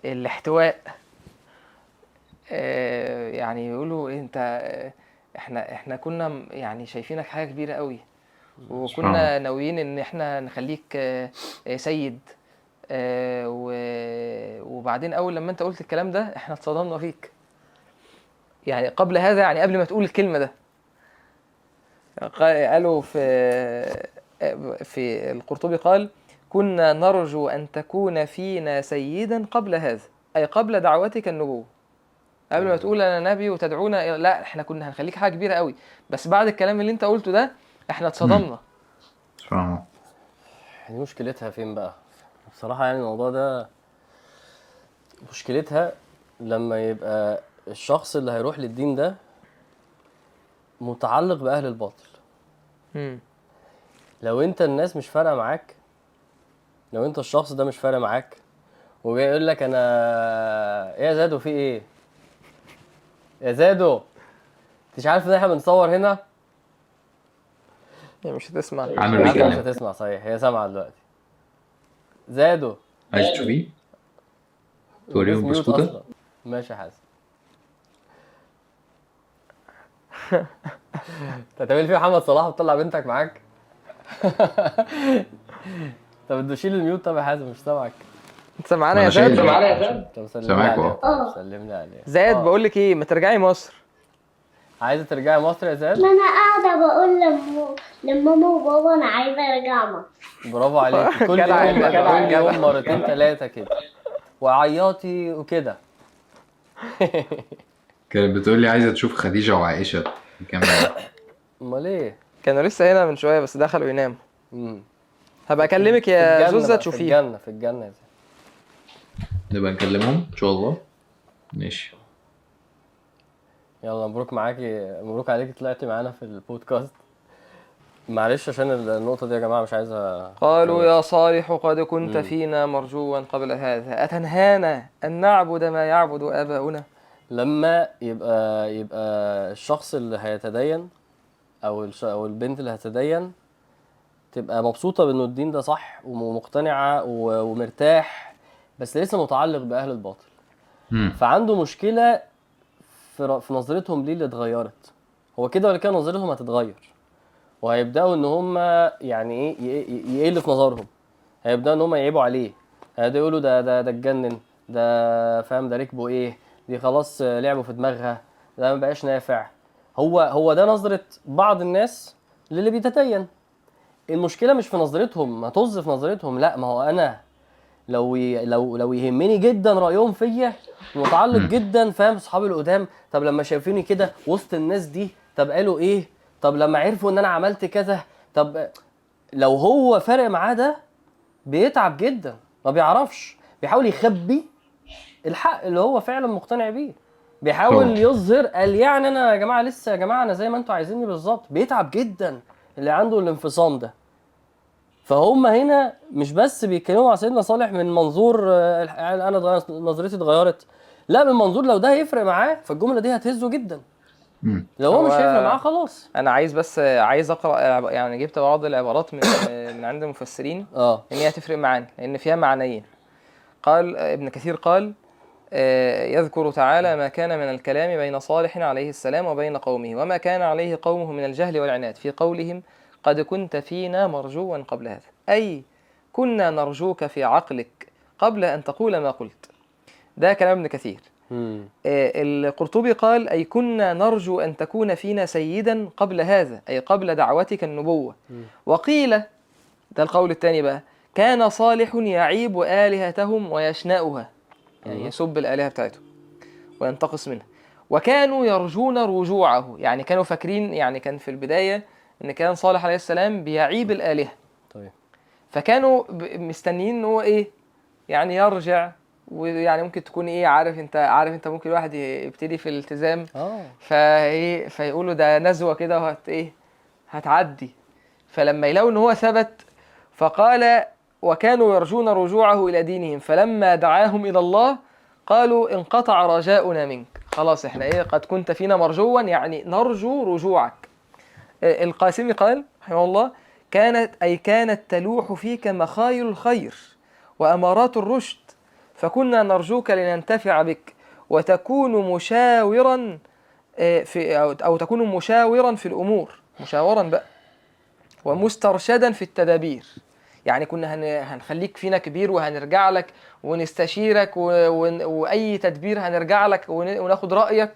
الاحتواء؟ آه، يعني يقولوا إيه أنت آه، إحنا إحنا كنا يعني شايفينك حاجة كبيرة قوي وكنا ناويين إن إحنا نخليك آه، آه، سيد. آه، وبعدين أول لما أنت قلت الكلام ده إحنا اتصدمنا فيك. يعني قبل هذا يعني قبل ما تقول الكلمة ده. قال- قالوا في في القرطبي قال كنا نرجو أن تكون فينا سيدا قبل هذا أي قبل دعوتك النبوة. قبل ما تقول أنا نبي وتدعونا لا إحنا كنا هنخليك حاجة كبيرة قوي. بس بعد الكلام اللي أنت قلته ده إحنا اتصدمنا. الله. دي مشكلتها فين بقى؟ بصراحة يعني الموضوع ده مشكلتها لما يبقى الشخص اللي هيروح للدين ده متعلق بأهل الباطل. مم. لو انت الناس مش فارقة معاك لو انت الشخص ده مش فارق معاك وجاي يقول لك أنا إيه يا زادو في إيه؟ يا زادو انت مش عارف إن إحنا بنصور هنا؟ يعني مش هتسمع. عامل مش هتسمع صحيح. هي سامعة دلوقتي. زادو. عايز تشوفيه؟ توريهم بسكوتة؟ ماشي يا حازم. انت هتعمل فيه محمد صلاح وتطلع بنتك معاك؟ طب ادوا شيل الميوت. طب يا حازم مش سامعك. انت سامعانا يا زاد؟ الميوت. طب سلمني سامعك أهو. سلم لي عليه زاد. بقول لك إيه ما ترجعي مصر. عايزة ترجعي مصر يا زاد ما أنا قاعدة بقول لم- لماما وبابا أنا عايزة أرجع مصر. برافو عليك كل يوم كل. يوم مرتين ثلاثة كده. وعياطي وكده. كانت بتقول لي عايزة تشوف خديجة وعائشة كمان. أمال إيه؟ كانوا لسه هنا من شوية بس دخلوا يناموا. هبقى أكلمك يا زوزة بقى، في الجنة في الجنة يا زاد نبقى نكلمهم إن شاء الله. ماشي. يلا مبروك معاكي مبروك عليكي طلعتي معانا في البودكاست. معلش عشان النقطة دي يا جماعة مش عايزة قالوا يا صالح قد كنت مم. فينا مرجوا قبل هذا. أتنهانا أن نعبد ما يعبد آباؤنا؟ لما يبقى يبقى الشخص اللي هيتدين أو الش... أو البنت اللي هتتدين تبقى مبسوطة بإنه الدين ده صح ومقتنعة و... ومرتاح بس لسه متعلق بأهل الباطل. مم. فعنده مشكلة في, في نظرتهم ليه اللي اتغيرت. هو كده ولا كده نظرتهم هتتغير؟ وهيبدأوا إن هم يعني ي- يقل في نظرهم. هيبدأوا إن هم يعيبوا عليه. هيبدأوا يقولوا ده ده ده اتجنن ده فاهم ده ركبه إيه دي خلاص لعبوا في دماغها ده ما بقاش نافع. هو هو ده نظرة بعض الناس للي بيتدين. المشكلة مش في نظرتهم ما طز في نظرتهم لا ما هو أنا لو ي... لو لو يهمني جدا رأيهم فيا متعلق. جدا فاهم؟ اصحابي القدام. طب لما شايفيني كده وسط الناس دي طب قالوا إيه؟ طب لما عرفوا إن أنا عملت كذا طب لو هو فارق معاه ده بيتعب جدا ما بيعرفش. بيحاول يخبي الحق اللي هو فعلا مقتنع بيه. بيحاول. يظهر قال يعني أنا يا جماعة لسه يا جماعة أنا زي ما أنتوا عايزيني بالظبط. بيتعب جدا اللي عنده الانفصام ده. فهم هنا مش بس بيتكلموا مع سيدنا صالح من منظور آه، أنا نظرتي اتغيرت. لا من منظور لو ده هيفرق معاه فالجملة دي هتهزه جدا. لو هو مش هيفرق معاه خلاص. أنا عايز بس عايز عب- يعني جبت بعض العبارات من من عند المفسرين آه. إن هي هتفرق معانا لأن فيها معنيين. قال ابن كثير قال آه، يذكر تعالى ما كان من الكلام بين صالح عليه السلام وبين قومه وما كان عليه قومه من الجهل والعناد. في قولهم قد كنت فينا مرجوا قبل هذا أي كنا نرجوك في عقلك قبل أن تقول ما قلت ده كلام ابن كثير. آه، القرطبي قال أي كنا نرجو أن تكون فينا سيدا قبل هذا أي قبل دعوتك النبوة. وقيل ده القول الثاني بقى كان صالح يعيب آلهتهم ويشنأها يعني. يسب الآلهة بتاعتهم وينتقص منها وكانوا يرجون رجوعه يعني كانوا فاكرين يعني كان في البداية إن كان صالح عليه السلام بيعيب الآلهة. طيب. فكانوا مستنيين إن هو إيه يعني يرجع ويعني ممكن تكون إيه عارف أنت عارف أنت ممكن الواحد يبتدي في الالتزام. آه. فإيه فيقولوا ده نزوة كده وهت إيه هتعدي. فلما يلاقوا إن هو ثبت فقال وكانوا يرجون رجوعه إلى دينهم. فلما دعاهم إلى الله قالوا انقطع رجاؤنا منك. خلاص إحنا إيه قد كنت فينا مرجوا يعني نرجو رجوعك. القاسمي قال رحمه الله كانت أي كانت تلوح فيك مخايل الخير وأمارات الرشد فكنا نرجوك لننتفع بك وتكون مشاورا آه، في أو, أو تكون مشاورا في الأمور مشاورا بقى ومسترشدا في التدابير يعني كنا هن هنخليك فينا كبير وهنرجع لك ونستشيرك. وأي تدبير هنرجع لك ون... وناخد رأيك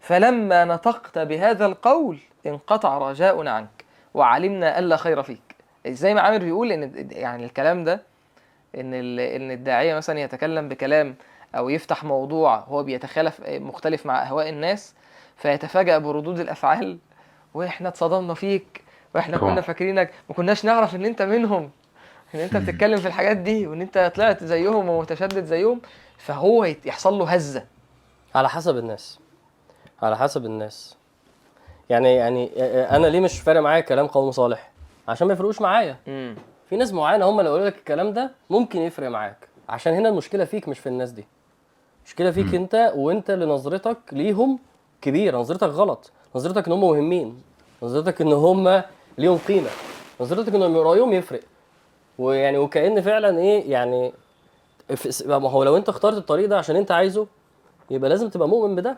فلما نطقت بهذا القول انقطع رجاؤنا عنك وعلمنا ألا خير فيك. زي ما عامر بيقول إن يعني الكلام ده إن ال- إن الداعية مثلا يتكلم بكلام أو يفتح موضوع هو بيتخالف مختلف مع أهواء الناس فيتفاجأ بردود الأفعال وإحنا اتصدمنا فيك وإحنا. كنا فاكرينك ما كناش نعرف إن أنت منهم إن أنت بتتكلم في الحاجات دي وإن أنت طلعت زيهم ومتشدد زيهم فهو يحصل له هزة. على حسب الناس. على حسب الناس. يعني يعني أنا ليه مش فارق معايا كلام قوم صالح؟ عشان ما يفرقوش معايا. في ناس معينة هم اللي يقولوا لك الكلام ده ممكن يفرق معاك. عشان هنا المشكلة فيك مش في الناس دي. المشكلة فيك انت وانت اللي نظرتك ليهم كبيرة. نظرتك غلط. نظرتك إن هم مهمين. نظرتك إن هم ليهم قيمة. نظرتك إن رأيهم يفرق. ويعني وكأن فعلا إيه يعني ما هو لو أنت اخترت الطريق ده عشان أنت عايزه يبقى لازم تبقى مؤمن بده.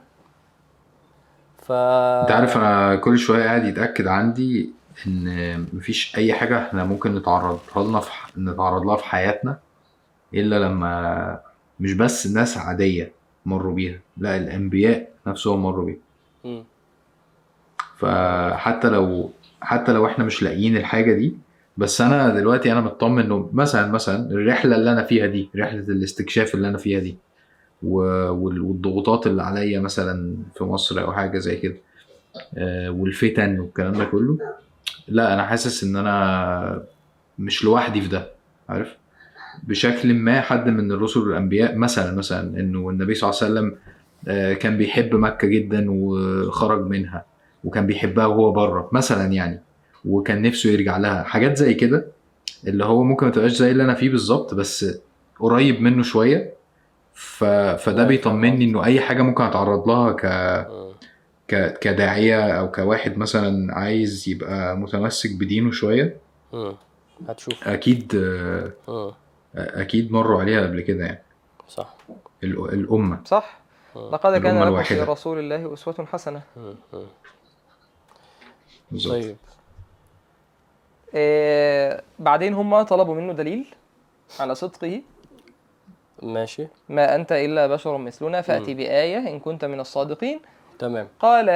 ف انت عارف أنا كل شوية قاعد يتأكد عندي ان مفيش اي حاجة إحنا ممكن نتعرض لها في ح- نتعرض لها في حياتنا إلا لما مش بس ناس عادية مروا بيها لا الأنبياء نفسهم مروا بيها. فحتى لو حتى لو إحنا مش لاقيين الحاجة دي بس أنا دلوقتي أنا مطمن إنه مثلا مثلا الرحلة اللي أنا فيها دي رحلة الاستكشاف اللي أنا فيها دي والضغوطات اللي عليا مثلا في مصر أو حاجة زي كده. آه، والفتن والكلام ده كله. لا أنا حاسس إن أنا مش لوحدي في ده عارف؟ بشكل ما حد من الرسل والأنبياء مثلا مثلا إنه النبي صلى الله عليه وسلم آه، كان بيحب مكة جدا وخرج منها وكان بيحبها وهو بره مثلا يعني وكان نفسه يرجع لها. حاجات زي كده اللي هو ممكن ما تبقاش زي اللي أنا فيه بالظبط بس قريب منه شوية. ف... فده بيطمني إنه أي حاجة ممكن أتعرض لها ك... مم. ك... كداعية أو كواحد مثلا عايز يبقى متمسك بدينه شوية مم. هتشوف أكيد آه،. أكيد مروا عليها قبل كده يعني صح ال- الأمة صح. لقد كان لكم في. رسول الله أسوة حسنة. بالظبط طيب آه بعدين هم طلبوا منه دليل على صدقه ماشي ما أنت إلا بشر مثلنا فأتي مم. بآية إن كنت من الصادقين تمام قال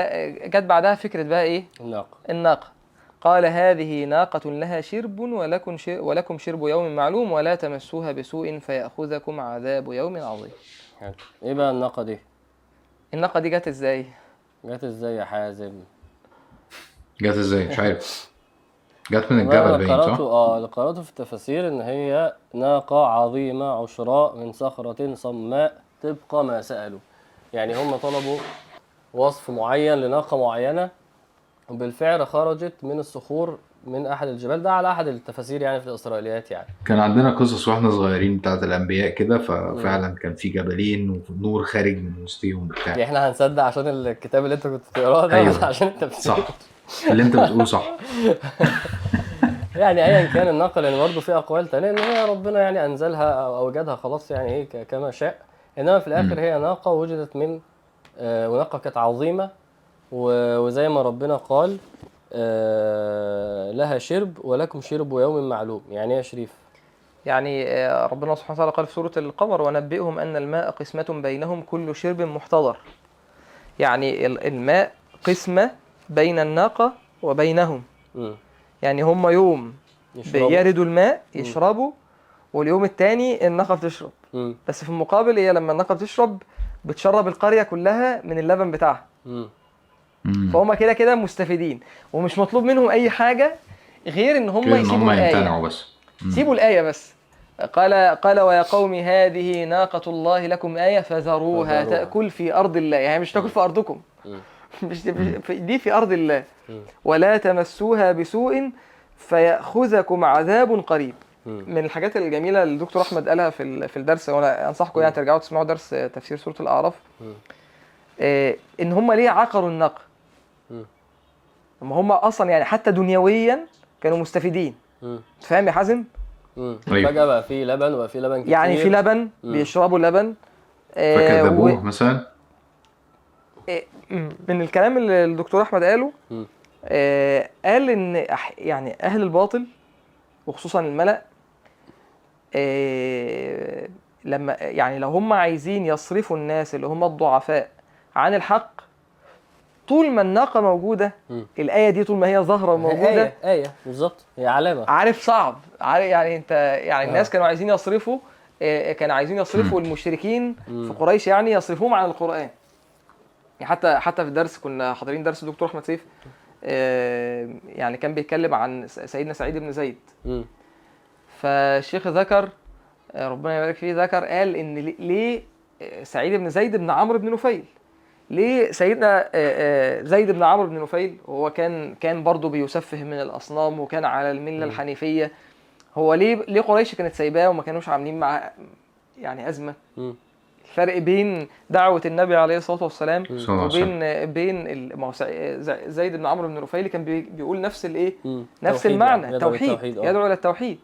جت بعدها فكرة بقى إيه الناقة الناقة قال هذه ناقة لها شرب ولكم شر ولكم شرب يوم معلوم ولا تمسوها بسوء فيأخذكم عذاب يوم عظيم حلو. إيه بقى الناقة دي؟ الناقة دي جت إزاي؟ جت إزاي يا حازم؟ جت إزاي مش عارف جت من الجبل باين صح؟ آه اللي قرأته في التفاسير إن هي ناقة عظيمة عشراء من صخرة صماء تبقى ما سألوا. يعني هم طلبوا وصف معين لناقة معينة وبالفعل خرجت من الصخور من أحد الجبال. ده على أحد التفاسير يعني في الإسرائيليات يعني. كان عندنا قصص وإحنا صغيرين بتاعت الأنبياء كده ففعلا كان في جبلين ونور خارج من وسطهم يعني وبتاع إحنا هنصدق عشان الكتاب اللي أنت كنت بتقراه ده أيوة. عشان التفسير. صح. اللي انت بتقوله صح. يعني ايا كان الناقه لأن برضه في أقوال تانية إن هي ربنا يعني أنزلها أو أوجدها خلاص يعني إيه كما شاء. إنما في الآخر. هي ناقة وجدت من آه وناقة كانت عظيمة وزي ما ربنا قال آه لها شرب ولكم شرب يوم معلوم. يعني إيه يا شريف؟ يعني آه، ربنا سبحانه وتعالى قال في سورة القمر ونبئهم أن الماء قسمة بينهم كل شرب محتضر. يعني ال- الماء قسمة بين الناقة وبينهم مم. يعني هم يوم يشربوا. بيردوا الماء يشربوا واليوم التاني الناقة بتشرب مم. بس في المقابل هي لما الناقة بتشرب بتشرب القرية كلها من اللبن بتاعها. فهم كده كده مستفيدين ومش مطلوب منهم أي حاجة غير إن هم يسيبوا هم الآية يمتنعوا بس. سيبوا الآية بس قال قال ويا قوم هذه ناقة الله لكم آية فذروها فذروها. تأكل في أرض الله يعني مش تأكل في أرضكم. مش دي في أرض الله. ولا تمسوها بسوء فيأخذكم عذاب قريب. من الحاجات الجميلة اللي الدكتور أحمد قالها في ال- في الدرس وأنا أنصحكم يعني ترجعوا تسمعوا درس تفسير سورة الأعراف مم. آه، إن هم ليه عقروا الناقة مم. ما هم أصلا يعني حتى دنيويا كانوا مستفيدين. فاهم يا حازم؟ مم. أيوة. فجأة بقى في لبن وبقى في لبن كتير يعني في لبن. بيشربوا لبن آه، فكذبوه و- مثلا من الكلام اللي الدكتور أحمد قاله. آه، قال إن أح- يعني أهل الباطل وخصوصا الملأ آه، لما يعني لو هم عايزين يصرفوا الناس اللي هم الضعفاء عن الحق طول ما الناقة موجودة مم. الآية دي طول ما هي ظاهرة وموجودة آية آية بالظبط هي علامة عارف صعب عارف يعني أنت يعني الناس آه. كانوا عايزين يصرفوا آه، كانوا عايزين يصرفوا المشركين. في قريش يعني يصرفوهم عن القرآن يعني حتى حتى في الدرس كنا حاضرين درس الدكتور أحمد سيف آه، يعني كان بيتكلم عن سيدنا سعيد بن زيد. فالشيخ ذكر آه، ربنا يبارك فيه ذكر قال إن ليه- آه، سعيد بن زيد بن عمرو بن نفيل. ليه سيدنا زيد بن عمرو بن نفيل؟ هو كان كان برضه بيسفه من الأصنام وكان على الملة الحنيفية. هو ليه ليه قريش كانت سايباه وما كانوش عاملين معاه يعني أزمة؟ الفرق بين دعوة النبي عليه الصلاة والسلام صلى الله عليه وبين بين زيد بن عمرو بن نفيل كان بي- بيقول نفس الإيه. نفس المعنى يعني، يدعو توحيد للتوحيد، آه. يدعو إلى التوحيد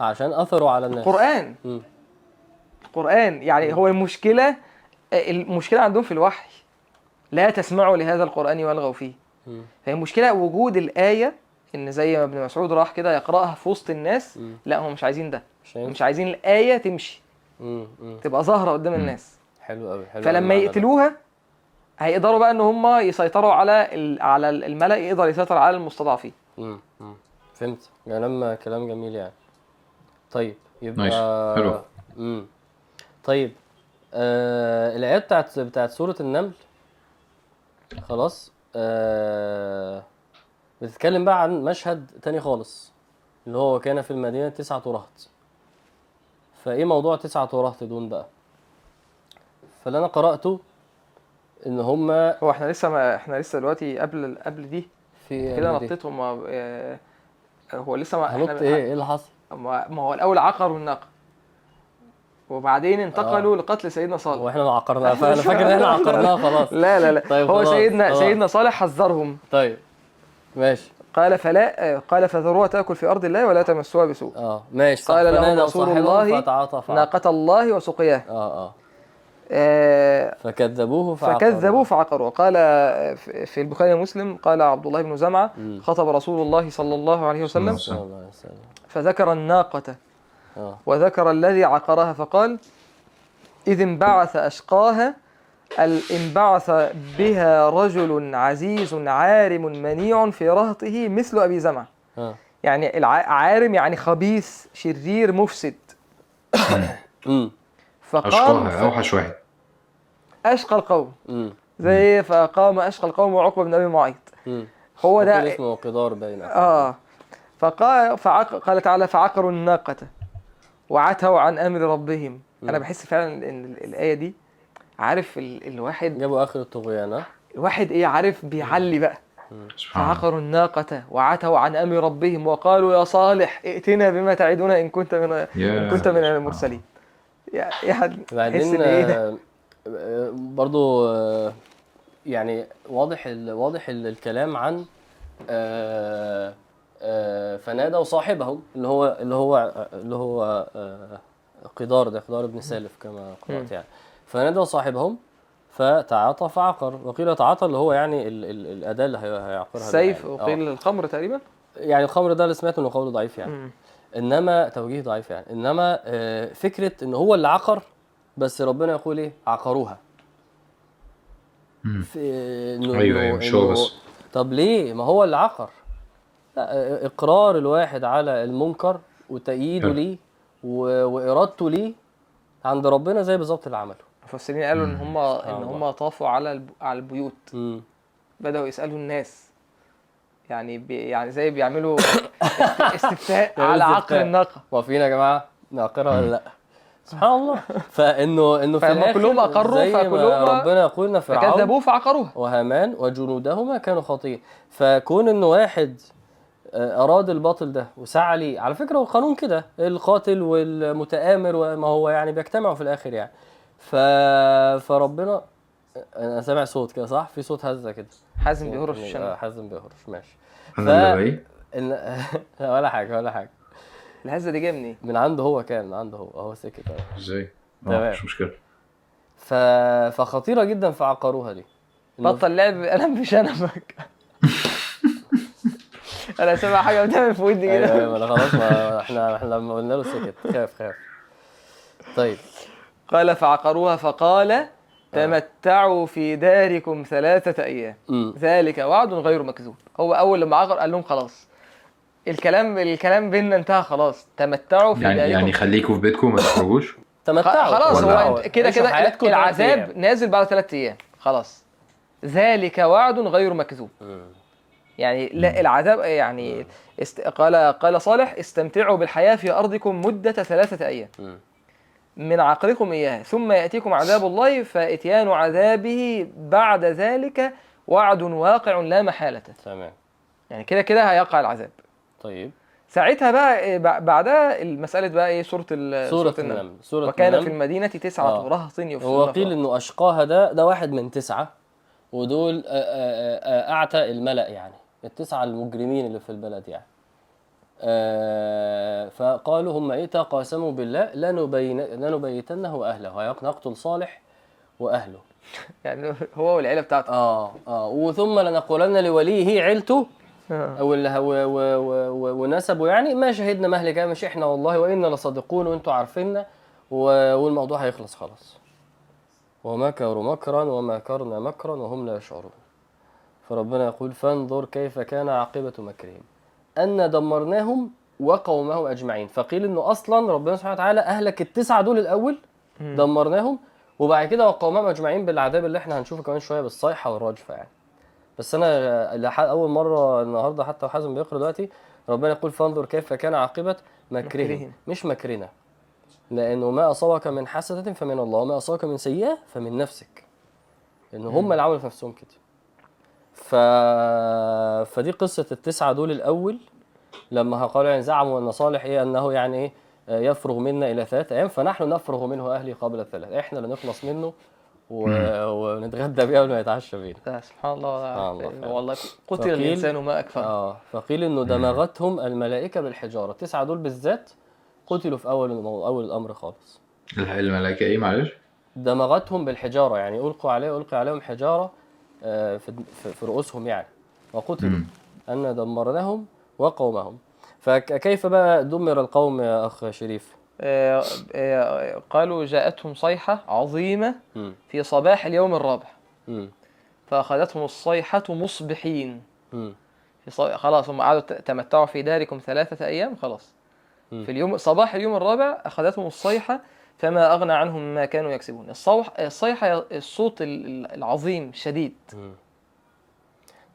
عشان اثروا على الناس قرآن مم. قرآن يعني هو المشكلة المشكلة عندهم في الوحي لا تسمعوا لهذا القرآن والغوا فيه. فهي المشكلة وجود الآية إن زي ما ابن مسعود راح كده يقرأها في وسط الناس. لا هم مش عايزين ده مش عايزين الآية تمشي. تبقى ظاهرة قدام الناس حلو قوي حلو فلما. يقتلوها هيقدروا بقى إن هم يسيطروا على ال- على الملأ يقدر يسيطر على المستضعفين. فهمت كلام كلام جميل يعني طيب يبقى ماشي. حلو. مم. طيب آه الآيات بتاعت بتاعت سورة النمل خلاص آه بتتكلم بقى عن مشهد تاني خالص اللي هو كان في المدينة تسعة رهط فإيه موضوع تسعة رهط دول بقى فاللي أنا قرأته إن هما هو إحنا لسه ما إحنا لسه دلوقتي قبل قبل دي في كده. نطيتهم. ما- آه، هو لسه ما هنط إحنا إيه؟ إيه اللي حصل؟ ما هو الأول عقروا الناقه وبعدين انتقلوا لقتل سيدنا صالح. هو إحنا اللي عقرناها. فانا فاكر إن إحنا عقرناها خلاص. لا لا لا. طيب هو خلاص، سيدنا خلاص. سيدنا صالح حذرهم. طيب. ماشي. قال فلا آه، قال فذروها تأكل في أرض الله ولا تمسوها بسوء. آه ماشي قال لهم رسول الله. ناقة الله وسقياها آه آه. آه، فكذبوه فعقروا. فكذبوا فعقروا قال آه، في البخاري ومسلم قال عبد الله بن زمعة. خطب رسول الله صلى الله عليه وسلم صلى الله عليه وسلم. فذكر الناقة آه. وذكر الذي عقرها فقال إذ انبعث أشقاها ال- انبعث بها رجل عزيز عارم منيع في رهطه مثل أبي زمع آه يعني الع- عارم يعني خبيث شرير مفسد. امم فقام أوحش واحد. أشقى القوم. امم زي فقام أشقى القوم وعقبة بن أبي معيط. امم هو ده اسمه قدار باين آه. فقال فعق قال تعالى فعقروا الناقة. وعتوا عن أمر ربهم. أنا. بحس فعلا إن ال- الآية دي عارف ال- الواحد جابوا آخر الطغيان ها؟ الواحد إيه عارف بيعلي بقى. سبحان الله فعقروا الناقة وعتوا عن أمر ربهم وقالوا يا صالح ائتنا بما تعدنا إن كنت من يا إن كنت من المرسلين. يا يعني بعدين إيه آه، برضو آه، يعني واضح ال... واضح ال- الكلام عن آه، فنادوا صاحبهم اللي هو اللي هو اللي هو قدار ده قدار بن سالف كما قرأت. يعني. فنادوا صاحبهم فتعاطى فعقر وقيل تعاطى اللي هو يعني ال... ال... الأداة اللي هي- هيعقرها السيف بها يعني. وقيل الخمر تقريبا آه. يعني الخمر ده اللي سمعته إنه قوله ضعيف يعني مم. إنما توجيه ضعيف يعني إنما آه، فكرة إن هو اللي عقر بس ربنا يقول إيه عقروها. في إنه أيوة، إنه- أيوة، مش هو بس. طب ليه ما هو اللي عقر لا آه، إقرار الواحد على المنكر وتأييده. ليه و- وإرادته ليه عند ربنا زي بالظبط اللي عمله المفسرين قالوا إن هم سبحان هم طافوا على على البيوت. امم بدأوا يسألوا الناس. يعني بي يعني زي بيعملوا استفتاء على عقر استفتاء. الناقة. واقفين يا جماعة؟ نعقرها ولا لأ؟ سبحان الله. فانه إنه في كلهم ما فكلهم ربنا يقول إن فرعون فكذبوه فعقروها. وهامان وجنودهما كانوا خاطئين فكون ان واحد آه، أراد الباطل ده وسعى ليه على فكرة هو قانون كده القاتل والمتآمر وما هو يعني بيجتمعوا في الآخر يعني. ف... فربنا أنا سامع صوت كده صح؟ في صوت هزة كده. حازم بيهرش الشمع آه، حازم بيهرش. ماشي. اللي بايه إن... لا، ولا حاجة ولا حاجة. الهزة دي جاية منين؟ من عنده هو كان من عنده هو. هو سكت. اهو إزاي؟ تمام. آه مش مشكلة. ف... فخطيرة جدا في عقروها دي. إنه- بطل لعب أنا مش انامك أنا سامع حاجة بتعمل في ودني كده. أيوه أنا خلاص ما إحنا إحنا لما قلنا له سكت. خاف خاف. طيب. قال فعقروها فقال تمتعوا في داركم ثلاثة أيام. امم ذلك وعد غير مكذوب. هو أول لما عقر قال لهم خلاص. الكلام الكلام بيننا انتهى خلاص. تمتعوا في يعني داركم. يعني خليكوا في بيتكم ما تخرجوش تمتعوا. خلاص هو كده كده العذاب. نازل بعد ثلاثة أيام. خلاص. ذلك وعد غير مكذوب. يعني لا العذاب يعني است قال قال صالح استمتعوا بالحياة في أرضكم مدة ثلاثة أيام. من عقلكم إياها ثم يأتيكم عذاب الله فإتيان عذابه بعد ذلك وعد واقع لا محالة. تمام. يعني كده كده هيقع العذاب. طيب. ساعتها بقى إيه، بع- بعدها المسألة بقى إيه سورة ال- سورة النمل. سورة وكان النمل. في المدينة تسعة آه. رهط يفسدون هو قيل. إنه أشقاها ده ده واحد من تسعة ودول آه، آه، آه، أعتى الملأ يعني. التسعة المجرمين اللي في البلد يعني. فقالوا هم إيه تقاسموا بالله لنبين لنبيتنه واهله نقتل صالح وأهله. يعني هو والعيلة بتاعته. آه آه وثم لنقولن لوليه عيلته آه. أو اللي و- و- و- ونسبه. يعني ما شهدنا مهلك مش إحنا والله وإنا لصادقون وإنتوا عارفيننا و- والموضوع هيخلص خلاص. ومكروا مكرا ومكرنا مكرا وهم لا يشعرون. فربنا يقول فانظر كيف كان عاقبة مكرهم. أن دمرناهم وقومهم أجمعين. فقيل إنه أصلا ربنا سبحانه وتعالى أهلك التسعة دول الأول. دمرناهم وبعد كده وقومهم أجمعين بالعذاب اللي إحنا هنشوفه كمان شوية بالصيحة والرجفة يعني. بس أنا أول مرة النهاردة حتى وحازم بيقرأ دلوقتي ربنا يقول فانظر كيف كان عاقبة مكرهم. مش مكرنا. لأنه ما أصابك من حسنة فمن الله وما أصابك من سيئة فمن نفسك. لأن هم اللي عملوا في نفسهم كده. ف... فدي قصة التسعة دول الأول لما قالوا يعني زعموا أن صالح إيه أنه يعني إيه آه، يفرغ منا إلى ثلاثة أيام فنحن نفرغ منه أهلي قبل الثلاث إحنا اللي نخلص منه و... ونتغدى بيه قبل ما يتعشى بينا سبحان الله سبحان الله فعلا. والله قتل فقيل- الإنسان ما أكفر آه فقيل إنه دمغتهم الملائكة بالحجارة التسعة دول بالذات قتلوا في أول. أول الأمر خالص الملائكة إيه معلش؟ دمغتهم بالحجارة يعني ألقوا عليه ألقي عليهم حجارة في في- رؤوسهم يعني وقتلوا. أن دمرناهم وقومهم فكيف بقى دمر القوم يا أخ شريف آه، آه، قالوا جاءتهم صيحة عظيمة. في صباح اليوم الرابع. فأخذتهم الصيحة مصبحين. في. خلاص هم قعدوا تمتعوا في داركم ثلاثة أيام خلاص. في اليوم صباح اليوم الرابع أخذتهم الصيحة فما أغنى عنهم ما كانوا يكسبون. الصوح... الصيحة الصوت ال- ال- العظيم الشديد.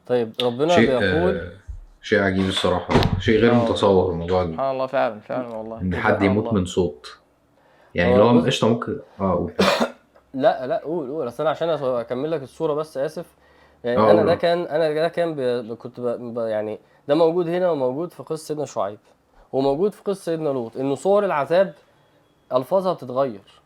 طيب ربنا شيء بيقول آه شيء عجيب الصراحة. شيء غير آه. متصور الموضوع ده. سبحان الله فعلا فعلا والله. إن حد يموت. من صوت. يعني هو لو قشطة ممكن آه قول. لا لا قول قول. أصل أنا عشان أكمل لك الصورة بس آسف. يعني آه أنا. ده كان أنا ده كان ب... كنت. ب... يعني ده موجود هنا وموجود في قصة سيدنا شعيب. وموجود في قصة سيدنا لوط. إنه صور العذاب ألفاظها بتتغير.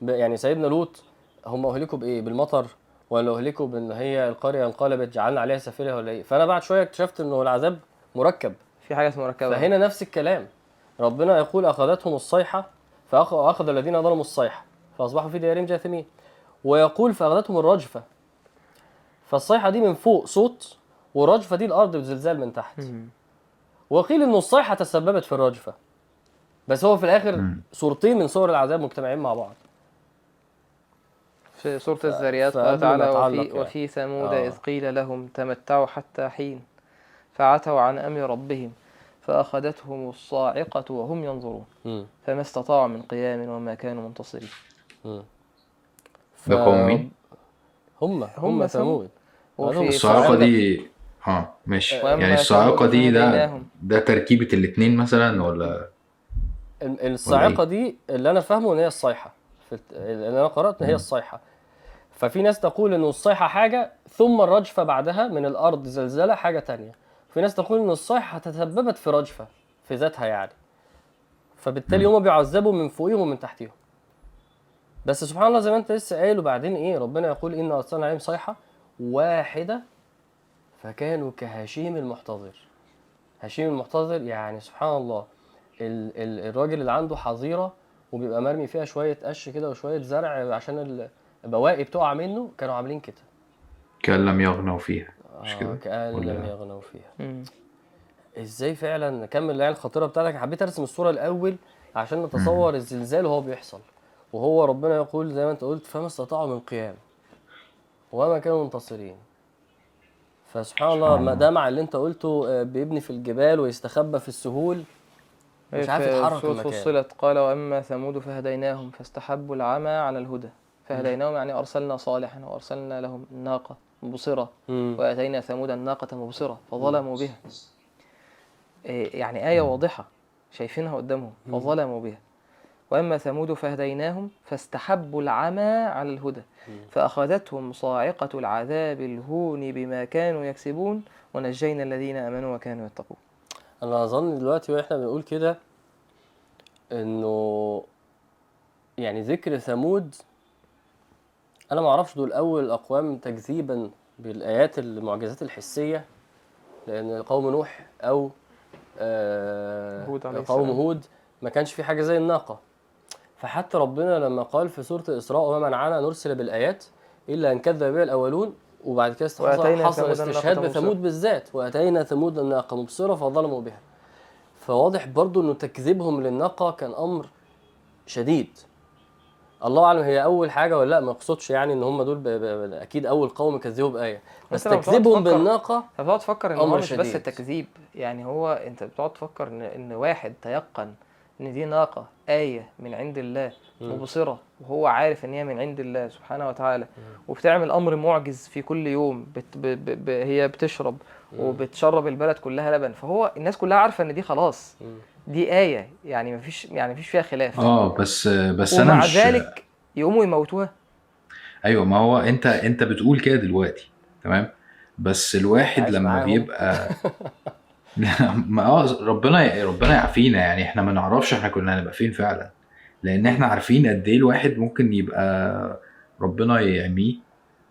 ب... يعني سيدنا لوط هم أهلكوا بإيه؟ بالمطر ولا أهلكوا بإن هي القرية انقلبت جعلنا عليها سفينة ولا إيه؟ فأنا بعد شوية اكتشفت إنه العذاب مركب. في حاجات مركبة فهنا نفس الكلام. ربنا يقول أخذتهم الصيحة وأخذ الذين ظلموا الصيحة فأصبحوا في ديارهم جاثمين. ويقول فأخذتهم الرجفة. فالصيحة دي من فوق صوت والرجفة دي الأرض بزلزال من تحت. وقيل إنه الصيحة تسببت في الرجفة. بس هو في الآخر مم. صورتين من صور العذاب مجتمعين مع بعض في سورة الذاريات فقبل قال تعالى وفي, يعني. وفي ثمود آه. إذ قيل لهم تمتعوا حتى حين فعتوا عن أمر ربهم فأخذتهم الصاعقة وهم ينظرون مم. فما استطاعوا من قيام وما كانوا منتصرين مم. ده قوم مين؟ هم هم هم ثمود الصاعقة صاعقة دي آه ماشي يعني الصاعقة دي ده. ده تركيبة الاتنين مثلا ولا الصاعقه دي اللي أنا فاهمه إن هي الصيحة. اللي أنا قرأت إن هي الصيحة. ففي ناس تقول ان الصيحة حاجة ثم الرجفه بعدها من الأرض زلزلة حاجة تانية. في ناس تقول ان الصيحة تسببت في رجفة في ذاتها يعني. فبالتالي هم بيعذبوا من فوقهم ومن تحتهم بس سبحان الله زي ما أنت لسه قايل وبعدين إيه ربنا يقول إن أرسلنا عليهم صيحة واحدة فكانوا كهشيم المحتضر. هشيم المحتضر يعني سبحان الله ال ال الراجل اللي عنده حظيرة وبيبقى مرمي فيها شوية قش كده وشوية زرع عشان ال- البواقي بتقع منه كانوا عاملين كده. كان لم يغنوا فيها مش آه كده؟ كأن ولا- لم يغنوا فيها. مم. إزاي فعلا؟ نكمل العين الخطيرة بتاعتك. حبيت أرسم الصورة الأول عشان نتصور الزلزال وهو بيحصل. وهو ربنا يقول زي ما أنت قلت فما استطاعوا من قيام وما كانوا منتصرين. فسبحان الله ما ده مع اللي أنت قلته آه، بيبني في الجبال ويستخبى في السهول. مش عارف في يتحرك المكان. فصلت قال وأما ثمود فهديناهم فاستحبوا العمى على الهدى فهديناهم يعني أرسلنا صالحا وأرسلنا لهم الناقة مبصرة مم. وآتينا ثمود الناقة مبصرة فظلموا بها. إيه، يعني آية واضحة شايفينها قدامهم فظلموا بها. وأما ثمود فهديناهم فاستحبوا العمى على الهدى فأخذتهم صاعقة العذاب الهون بما كانوا يكسبون ونجينا الذين آمنوا وكانوا يتقون. أنا اظن دلوقتي وإحنا بنقول كده انه يعني ذكر ثمود أنا ما أعرفش دول اول الاقوام تكذيبا بالآيات المعجزات الحسية لأن قوم نوح أو آه هود عليه قوم السلام. هود ما كانش في حاجة زي الناقة فحتى ربنا لما قال في سورة الاسراء وما منعنا نرسل بالآيات إلا أن كذب بها الأولون وبعد كده حصل ثمود استشهاد بثمود بالذات وأتينا ثمود الناقه مبصره فظلموا بها فواضح برضو إنه تكذيبهم للناقه كان أمر شديد. الله أعلم هي أول حاجة ولا لأ ما أقصدش يعني إن هم دول ب... ب... أكيد أول قوم كذبوا بآية. بس تكذيبهم تفكر- بالناقه فبتقعد تفكر إن هو أمر مش بس شديد. التكذيب يعني هو أنت بتقعد تفكر ان إن واحد تيقن إن دي ناقة آية من عند الله مبصرة. وهو عارف إن هي من عند الله سبحانه وتعالى. وبتعمل أمر معجز في كل يوم بت ب ب ب هي بتشرب وبتشرب البلد كلها لبن. فهو الناس كلها عارفة إن دي خلاص. دي آية يعني مفيش يعني مفيش فيها خلاف. آه بس بس أنا ومع مش ذلك يقوموا يموتوها. أيوه ما هو أنت أنت بتقول كده دلوقتي تمام؟ بس الواحد لما. بيبقى لا، ما آه ربنا ربنا يعافينا. يعني إحنا ما نعرفش إحنا كنا هنبقى فين فعلا. لأن إحنا عارفين قد إيه الواحد ممكن يبقى ربنا يعميه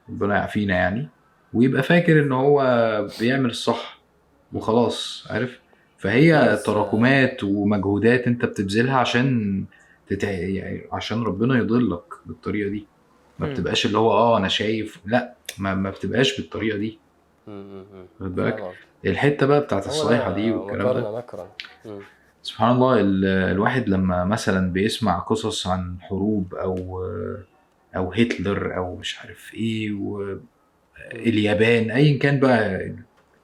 ربنا يعافينا يعني ويبقى فاكر ان هو بيعمل الصح وخلاص عارف فهي تراكمات ومجهودات انت بتبذلها عشان تتع... يعني عشان ربنا يضلك بالطريقة دي ما. بتبقاش اللي هو آه أنا شايف لأ ما, ما بتبقاش بالطريقة دي. خد بالك. الحتة بقى بتاعت الصيحة دي والكلام ده. سبحان الله ال- الواحد لما مثلا بيسمع قصص عن حروب أو أو هتلر أو مش عارف إيه واليابان ايا كان بقى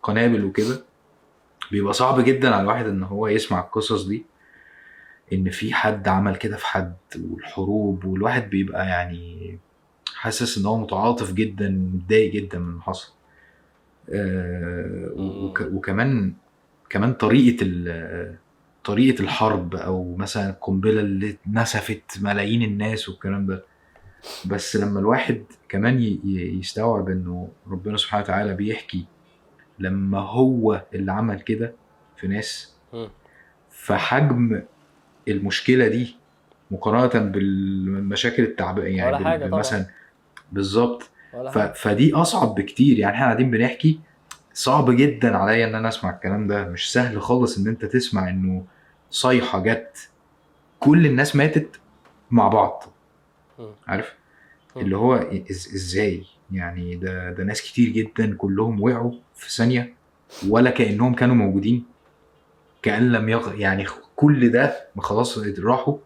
قنابل وكده بيبقى صعب جدا على الواحد إن هو يسمع القصص دي إن في حد عمل كده في حد والحروب والواحد بيبقى يعني حاسس إن هو متعاطف جدا متضايق جدا من اللي حصل. آه، وك- وكمان كمان طريقة طريقة الحرب أو مثلا القنبلة اللي نسفت ملايين الناس والكلام ده بس لما الواحد كمان يستوعب إنه ربنا سبحانه وتعالى بيحكي لما هو اللي عمل كده في ناس. فحجم المشكلة دي مقارنة بالمشاكل التعبئه يعني ولا حاجة. مثلا بالظبط. فدي أصعب بكتير يعني إحنا قاعدين بنحكي صعب جدا عليا إن أنا أسمع الكلام ده مش سهل خالص إن أنت تسمع إنه صيحه جت كل الناس ماتت مع بعض. عارف. اللي هو. إزاي يعني ده ده ناس كتير جدا كلهم وقعوا في ثانية ولا كأنهم كانوا موجودين كأن لم يغ... يعني كل ده خلاص راحوا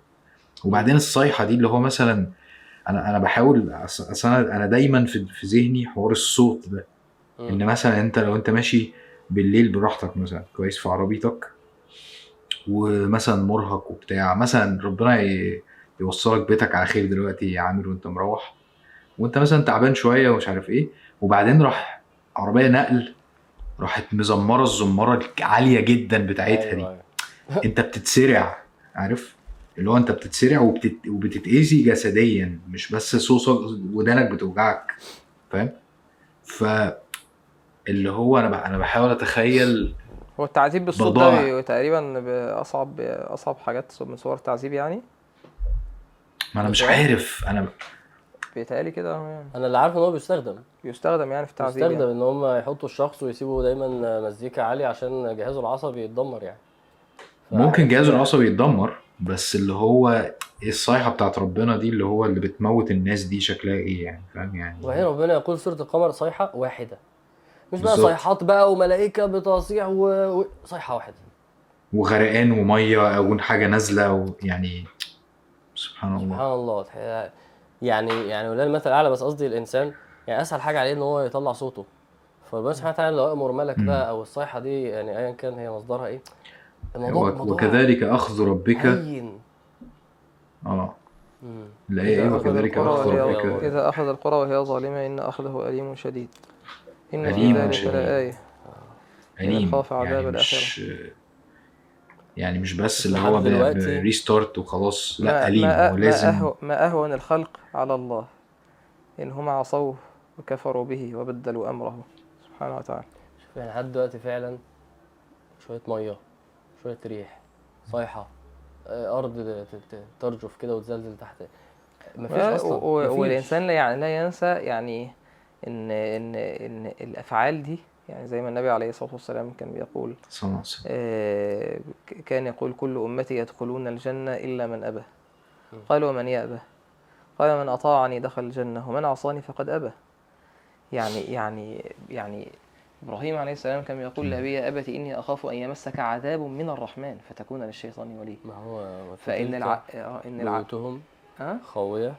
وبعدين الصيحه دي اللي هو مثلا أنا أنا بحاول أصل أنا أنا دايما في في ذهني حوار الصوت ده. إن مثلا أنت لو أنت ماشي بالليل براحتك مثلا كويس في عربيتك ومثلا مرهق وبتاع. مثلا ربنا يوصلك بيتك على خير دلوقتي يا عامر وأنت مروح. وأنت مثلا تعبان شوية ومش عارف إيه وبعدين راح عربية نقل راحت مزمرة الزمارة العالية جدا بتاعتها دي. أيوة،. أنت بتتسرع عارف؟ اللي هو أنت بتتسرع وبتت... وبتتأذي جسديا مش بس صوصك ودانك بتوجعك. فاهم؟ ف اللي هو أنا ب... أنا بحاول أتخيل هو التعذيب بالصوت ده تقريبا اصعب أصعب حاجات من صور التعذيب يعني. ما أنا مش عارف. أنا بيتهيألي كده. يعني أنا اللي عارفه إن هو بيستخدم. بيستخدم يعني في التعذيب بيستخدم يعني. إن هم يحطوا الشخص ويسيبوا دايما مزيكا عالية عشان جهازه العصبي يتدمر يعني. ممكن جهازه العصبي يتدمر بس اللي هو الصيحة بتاعت ربنا دي اللي هو اللي بتموت الناس دي شكلها إيه يعني فاهم يعني؟ وبعدين ربنا يقول سورة القمر صيحة واحدة. مش بقى بالظبط. صيحات بقى وملائكة بتصيح و... و... صيحة واحدة. وغرقان ومية أو حاجة نازلة ويعني سبحان الله. سبحان الله. يعني يعني ولله المثل الأعلى بس قصدي الإنسان يعني أسهل حاجة عليه إن هو يطلع صوته. فربنا سبحانه وتعالى لو أمر ملك. بقى أو الصيحة دي يعني ايا كان هي مصدرها إيه الموضوع وك- الموضوع وكذلك أخذ ربك. هين آه. لا إيه إذا أخذ وكذلك القرى أخذ وهي ربك. إذا أخذ القرى وهي ظالمة إن أخذه أليم شديد. إن في أليم ذلك شديد. لآية أليم خاف عذاب يعني مش يعني مش بس اللي هو ريستارت وخلاص. لا ما, أليم. ما, هو ما, لازم أهو ما أهون الخلق على الله. إن هم عصوه وكفروا به وبدلوا أمره. سبحانه وتعالى. شوف يعني لحد دلوقتي فعلا شوية مية شوية ريح صيحة آه، أرض ترجف كده وتزلزل تحت. مفيش أصلا مفيش. والإنسان لا يعني لا ينسى يعني إن إن إن الأفعال دي يعني زي ما النبي عليه الصلاة والسلام كان بيقول صلى الله عليه وسلم. آه، كان يقول كل أمتي يدخلون الجنة إلا من أبى. قال ومن يأبى؟ قال من أطاعني دخل الجنة ومن عصاني فقد أبى. يعني يعني يعني إبراهيم عليه السلام كان يقول لأبي يا أبت إني أخاف أن يمسك عذاب من الرحمن فتكون للشيطان ولي. ما هو وفي فإن تلك الع... آه، إن الع... بيوتهم ها؟ خاوية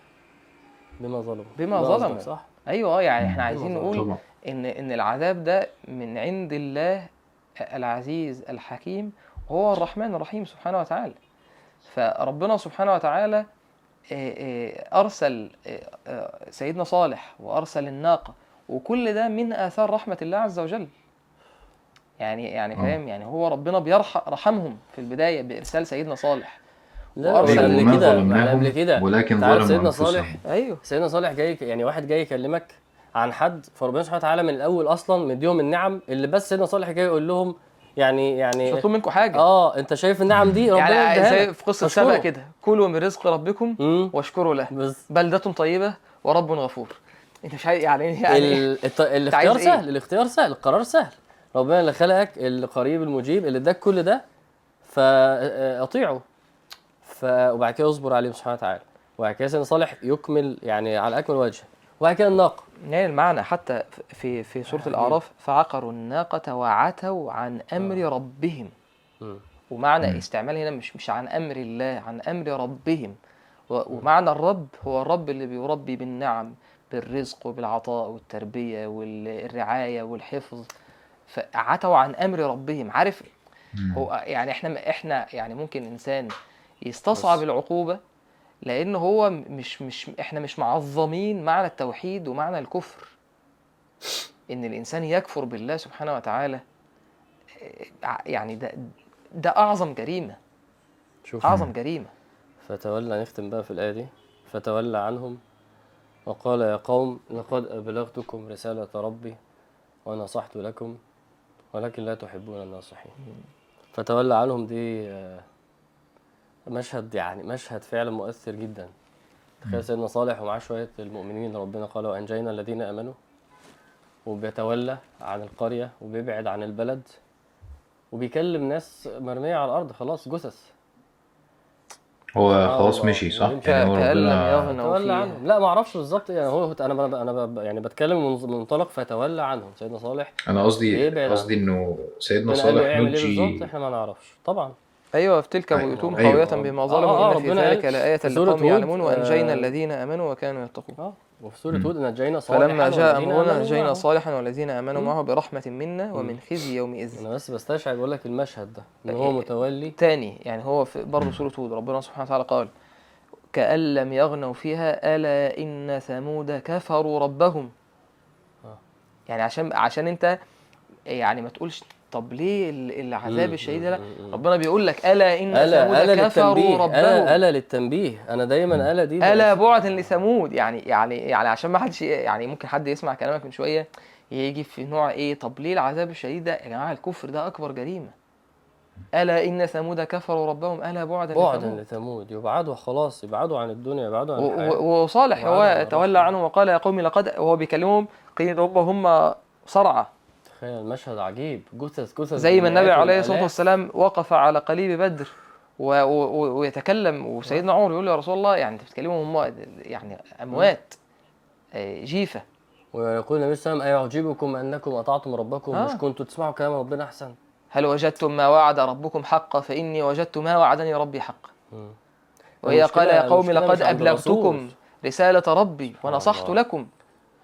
بما ظلموا. بما ظلموا. صح؟ أيوه آه، يعني إحنا عايزين ظلموا. نقول طبعا. إن إن العذاب ده من عند الله العزيز الحكيم وهو الرحمن الرحيم سبحانه وتعالى. فربنا سبحانه وتعالى آه، آه، أرسل آه، سيدنا صالح وأرسل الناقة وكل ده من آثار رحمة الله عز وجل. يعني يعني. فاهم؟ يعني هو ربنا بيرحم رحمهم في البداية بإرسال سيدنا صالح. لا أيوة، قبل كده قبل كده. ولكن ظلموا سيدنا. صالح؟ أيوه سيدنا صالح جاي يعني واحد جاي يكلمك عن حد فربنا سبحانه وتعالى من الأول أصلا مديهم النعم اللي بس سيدنا صالح جاي يقول لهم يعني مش يعني مطلوب منكم حاجة. آه أنت شايف النعم دي؟ ربنا يعني زي في قصة فاشكره. سبأ كده. كلوا من رزق ربكم واشكروا له. بس. بلدة طيبة ورب غفور. انت مش يعني يعني ال... الت... الاختيار إيه؟ سهل الاختيار سهل القرار سهل. ربنا اللي خلقك القريب المجيب اللي اداك كل ده فاطيعه. وبعد كده اصبر عليه سبحانه وتعالى. وبعد كده سيدنا صالح يكمل يعني على أكمل وجه. وبعد كده الناقة. يعني المعنى حتى في في سورة الأعراف فعقروا الناقة وعتوا عن أمر ربهم. مم. ومعنى استعمال هنا مش مش عن أمر الله عن أمر ربهم. ومعنى الرب هو الرب اللي بيربي بالنعم بالرزق وبالعطاء والتربية والرعاية والحفظ. فعتوا عن أمر ربهم. عارف؟ هو يعني إحنا إحنا يعني ممكن إنسان يستصعب بس. العقوبة لأن هو مش مش إحنا مش معظمين معنى التوحيد ومعنى الكفر. إن الإنسان يكفر بالله سبحانه وتعالى آه، يعني ده ده أعظم جريمة. شوف. أعظم جريمة. فتولى نختم بقى في الآية دي. فتولى عنهم وقال يا قوم لقد أبلغتكم رسالة ربي ونصحت لكم ولكن لا تحبون الناصحين. فتولى عنهم دي آه، مشهد يعني مشهد فعلا مؤثر جدا. تخيل سيدنا صالح ومعاه شوية المؤمنين ربنا قال وأنجينا الذين آمنوا وبيتولى عن القرية وبيبعد عن البلد وبيكلم ناس مرمية على الأرض خلاص جثث. هو آه خلاص والله. مشي صح؟ يعني هو لم ربنا تولى عنهم. لا ما أعرفش بالظبط يعني هو أنا أنا ب- يعني بتكلم من من منطلق فتولى عنهم. سيدنا صالح أنا قصدي قصدي إنه سيدنا صالح بالظبط نجي إحنا ما نعرفش. طبعا. أيوه في تلك أيوة، بيوتهم أيوة. خاوية بما آه، ظلموا آه، ان في ربنا ذلك لآية في سورة لقوم يعلمون وانجينا آه، الذين آمنوا وكانوا يتقون آه وفي سورة هود نجينا صالحا فلما جاء آمنوا نجينا. صالحا والذين آمنوا مم. معه برحمة منا ومن خزي يومئذ أنا بس بستشعر بقول لك المشهد ده إن هو متولي تاني يعني هو في برضه سورة هود ربنا سبحانه وتعالى قال كأن لم يغنوا فيها ألا إن ثمود كفروا ربهم آه. يعني عشان عشان أنت يعني ما تقولش طب ليه ال- العذاب الشديد ده. ربنا بيقول لك ألا ألا ثمود ألا كفروا للتنبيه ربهم. ألا الا للتنبيه. أنا دايما ألا دي ألا بعدا لثمود. يعني يعني يعني عشان ما حدش يعني ممكن حد يسمع كلامك من شوية يجي في نوع إيه؟ طب ليه العذاب الشديد ده؟ يا جماعة الكفر ده أكبر جريمة. ألا إن ثمود كفروا ربهم. ألا بعدا بعدا لثمود لثمود. يبعدوا خلاص يبعدوا عن الدنيا يبعدوا عن و- وصالح هو تولى رحمة. عنه وقال يا قوم لقد وهو بيكلمهم قيل هم هم صرعى. تخيل المشهد عجيب جثث جثث زي ما النبي عليه الصلاة. والسلام وقف على قليب بدر و- و- و- ويتكلم وسيدنا عمر يقول له يا رسول الله يعني أنت بتكلمهم هم يعني أموات آه، جيفة ويقول النبي صلى الله عليه وسلم أيعجبكم أنكم أطعتم ربكم آه. مش كنتوا تسمعوا كلام ربنا أحسن هل وجدتم ما وعد ربكم حقا فإني وجدت ما وعدني ربي حقا. وهي قال يا قوم لقد أبلغتكم. رسالة ربي ونصحت. لكم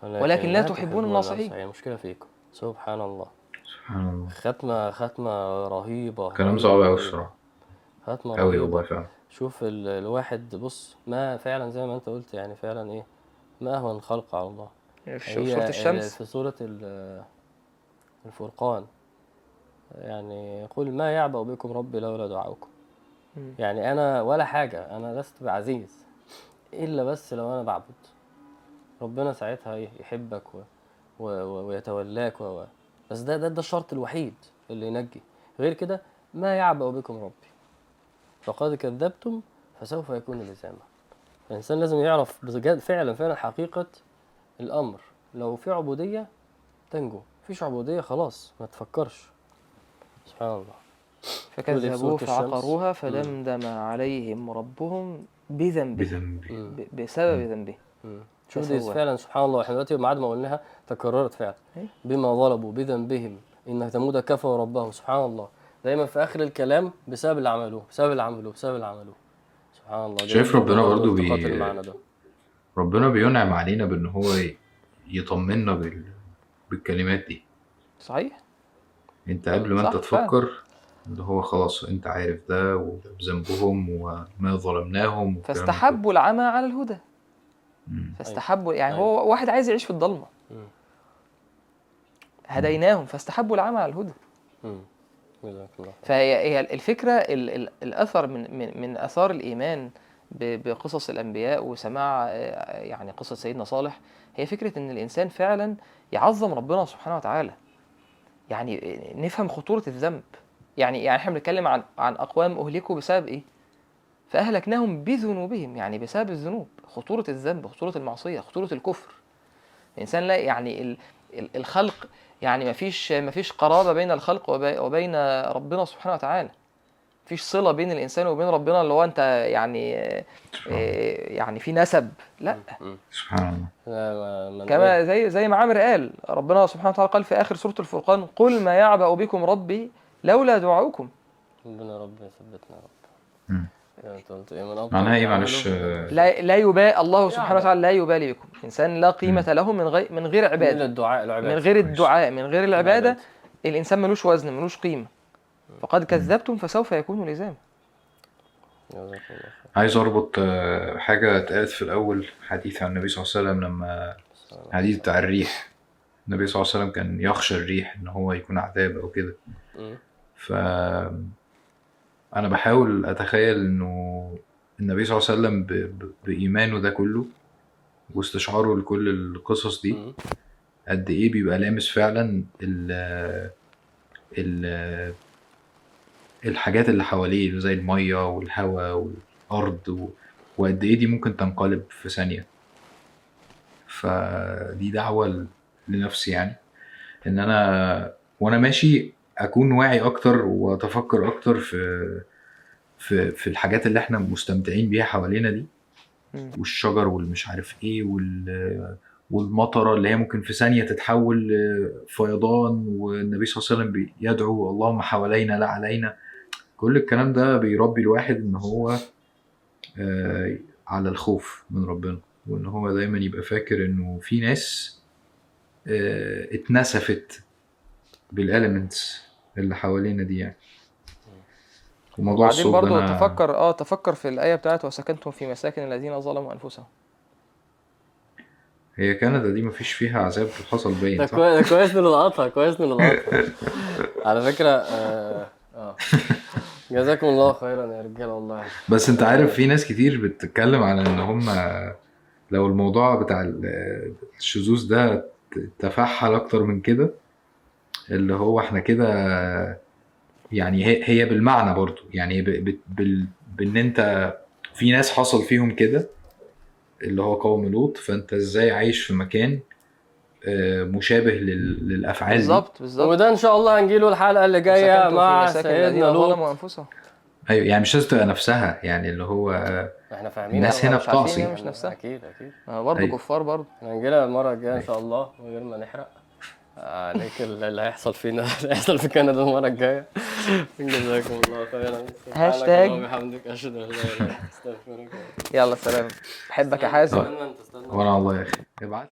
ولكن لا تحبون الناصحين. المشكلة فيكم سبحان الله. سبحان الله. ختمة ختمة رهيبة كلام صعب قوي الصراحة. ختمة قوي رهيبة. والله فعلا. شوف ال- الواحد بص ما فعلا زي ما أنت قلت يعني فعلا إيه ما اهون الخلق على الله. في سورة ال- الشمس؟ في سورة ال- الفرقان. يعني قل ما يعبأ بكم ربي لولا دعاؤكم. يعني أنا ولا حاجة أنا لست بعزيز. إلا بس لو أنا بعبد. ربنا ساعتها إيه؟ يحبك و... ويتولاك و... و... بس ده ده ده الشرط الوحيد اللي ينجي. غير كده ما يعبأ بكم ربي. فقد كذبتم فسوف يكون لزاما. الإنسان لازم يعرف بجد فعلا فعلا حقيقة الأمر. لو في عبودية تنجو. مفيش عبودية خلاص ما تفكرش. سبحان الله. فكذبوه. فعقروها فدمدم عليهم ربهم بذنبه. بسبب ذنبه. شوف دي. فعلا سبحان الله. إحنا دلوقتي بعد ما قلناها تكررت فعلا أي. بما ظلموا بذنبهم إن ثمود كفروا ربهم سبحان الله دايما في آخر الكلام بسبب اللي عملوه بسبب اللي عملوه بسبب اللي عملوه سبحان الله شايف ربنا التقاط بي- ربنا بينعم علينا بإن هو يطمنا بال... بالكلمات دي صحيح أنت قبل ما صح انت فعلا. تفكر اللي هو خلاص أنت عارف ده وذنبهم وما ظلمناهم فاستحبوا العمى على الهدى. مم. فاستحبوا يعني أيوة. هو واحد عايز يعيش في الضلمه مم. هديناهم فاستحبوا العمى على الهدى. فهي هي الفكرة ال ال الأثر من من من آثار الإيمان بقصص الأنبياء وسماع آه، يعني قصة سيدنا صالح هي فكرة إن الإنسان فعلا يعظم ربنا سبحانه وتعالى. يعني نفهم خطورة الذنب. يعني يعني إحنا بنتكلم عن عن أقوام أهلكوا بسبب إيه؟ فأهلكناهم بذنوبهم يعني بسبب الذنوب. خطورة الذنب خطورة المعصية خطورة الكفر. الإنسان لا يعني الخلق يعني ما فيش ما فيش قرابة بين الخلق وبي- وبين ربنا سبحانه وتعالى. مفيش صلة بين الإنسان وبين ربنا اللي هو أنت يعني آه، يعني في نسب. لا. سبحان الله. كما زي زي ما عامر قال ربنا سبحانه وتعالى قال في آخر سورة الفرقان قل ما يعبأ بكم ربي لولا دعاؤكم. ربنا رب يثبتنا يا رب. انت قلت إيه من أبطل معناها إيه معلش؟ لا لا يبالي الله سبحانه. وتعالى لا يبالي بكم. انسان لا قيمة له من غير من غير من عباده الدعاء العبادة. من غير. الدعاء من غير العباده العبادة. الإنسان ملوش وزن ملوش قيمة. فقد كذبتم فسوف يكون لزاما. عايز أربط آه، حاجة اتقالت في الأول حديث عن النبي صلى الله عليه وسلم لما حديث بتاع الريح. النبي صلى الله عليه وسلم كان يخشى الريح إن هو يكون عذاب أو كده. ف أنا بحاول أتخيل إنه النبي صلى الله عليه وسلم ب... ب... بإيمانه ده كله واستشعاره لكل القصص دي. قد إيه بيبقى لامس فعلا ال ال الحاجات اللي حواليه زي المية والهواء والأرض و... وقد إيه دي ممكن تنقلب في ثانية فدي دعوة لنفسي يعني إن أنا وأنا ماشي أكون واعي أكتر وأتفكر أكتر في في في الحاجات اللي إحنا مستمتعين بيها حوالينا دي. والشجر والمش عارف إيه وال والمطرة اللي هي ممكن في ثانية تتحول لفيضان والنبي صلى الله عليه وسلم بيدعو اللهم حوالينا لا علينا. كل الكلام ده بيربي الواحد إن هو آه، على الخوف من ربنا. وإن هو دايما يبقى فاكر إنه في ناس آه، اتنسفت بالاليمنتس اللي حوالينا دي يعني. وموضوع وبعدين الصوت برضو ده أنا- تفكر آه تفكر في الآية بتاعت وسكنتم في مساكن الذين ظلموا أنفسهم. هي كندا دي مفيش فيها عذاب حصل ده باين صح؟ كويس ده كويس نلقطها كويس نلقطها على فكرة آه آه. جزاكم الله خيرا يا رجالة والله. بس انت عارف في ناس كتير بتتكلم على إن هم لو الموضوع بتاع ال- الشذوذ ده تفحل أكتر من كده اللي هو إحنا كده يعني هي هي بالمعنى برضو. يعني ب- ب- بال- بان انت في ناس حصل فيهم كده اللي هو قوم لوط فانت إزاي عايش في مكان آه، مشابه لل- للأفعال بالظبط بالظبط. وده إن شاء الله هنجيله الحلقة اللي جاية وسكنتم في مع سيدنا لوط. أيوه يعني مش لازم تبقى نفسها يعني اللي هو إحنا فاهمين الناس هنا بتعصي مش نفسها. أكيد أكيد. آه، برضه أيوة. كفار برضه هنجيلها المرة الجاية إن شاء الله من غير ما نحرق. عليك اللي هيحصل فينا اللي هيحصل في كندا المرة الجاية جزاكم الله خيرا هاشتاج. اشهد ان لا اله الا انت استغفرك يلا سلام بحبك يا حازم استنى انت استنى وأنا والله يا أخي ابعت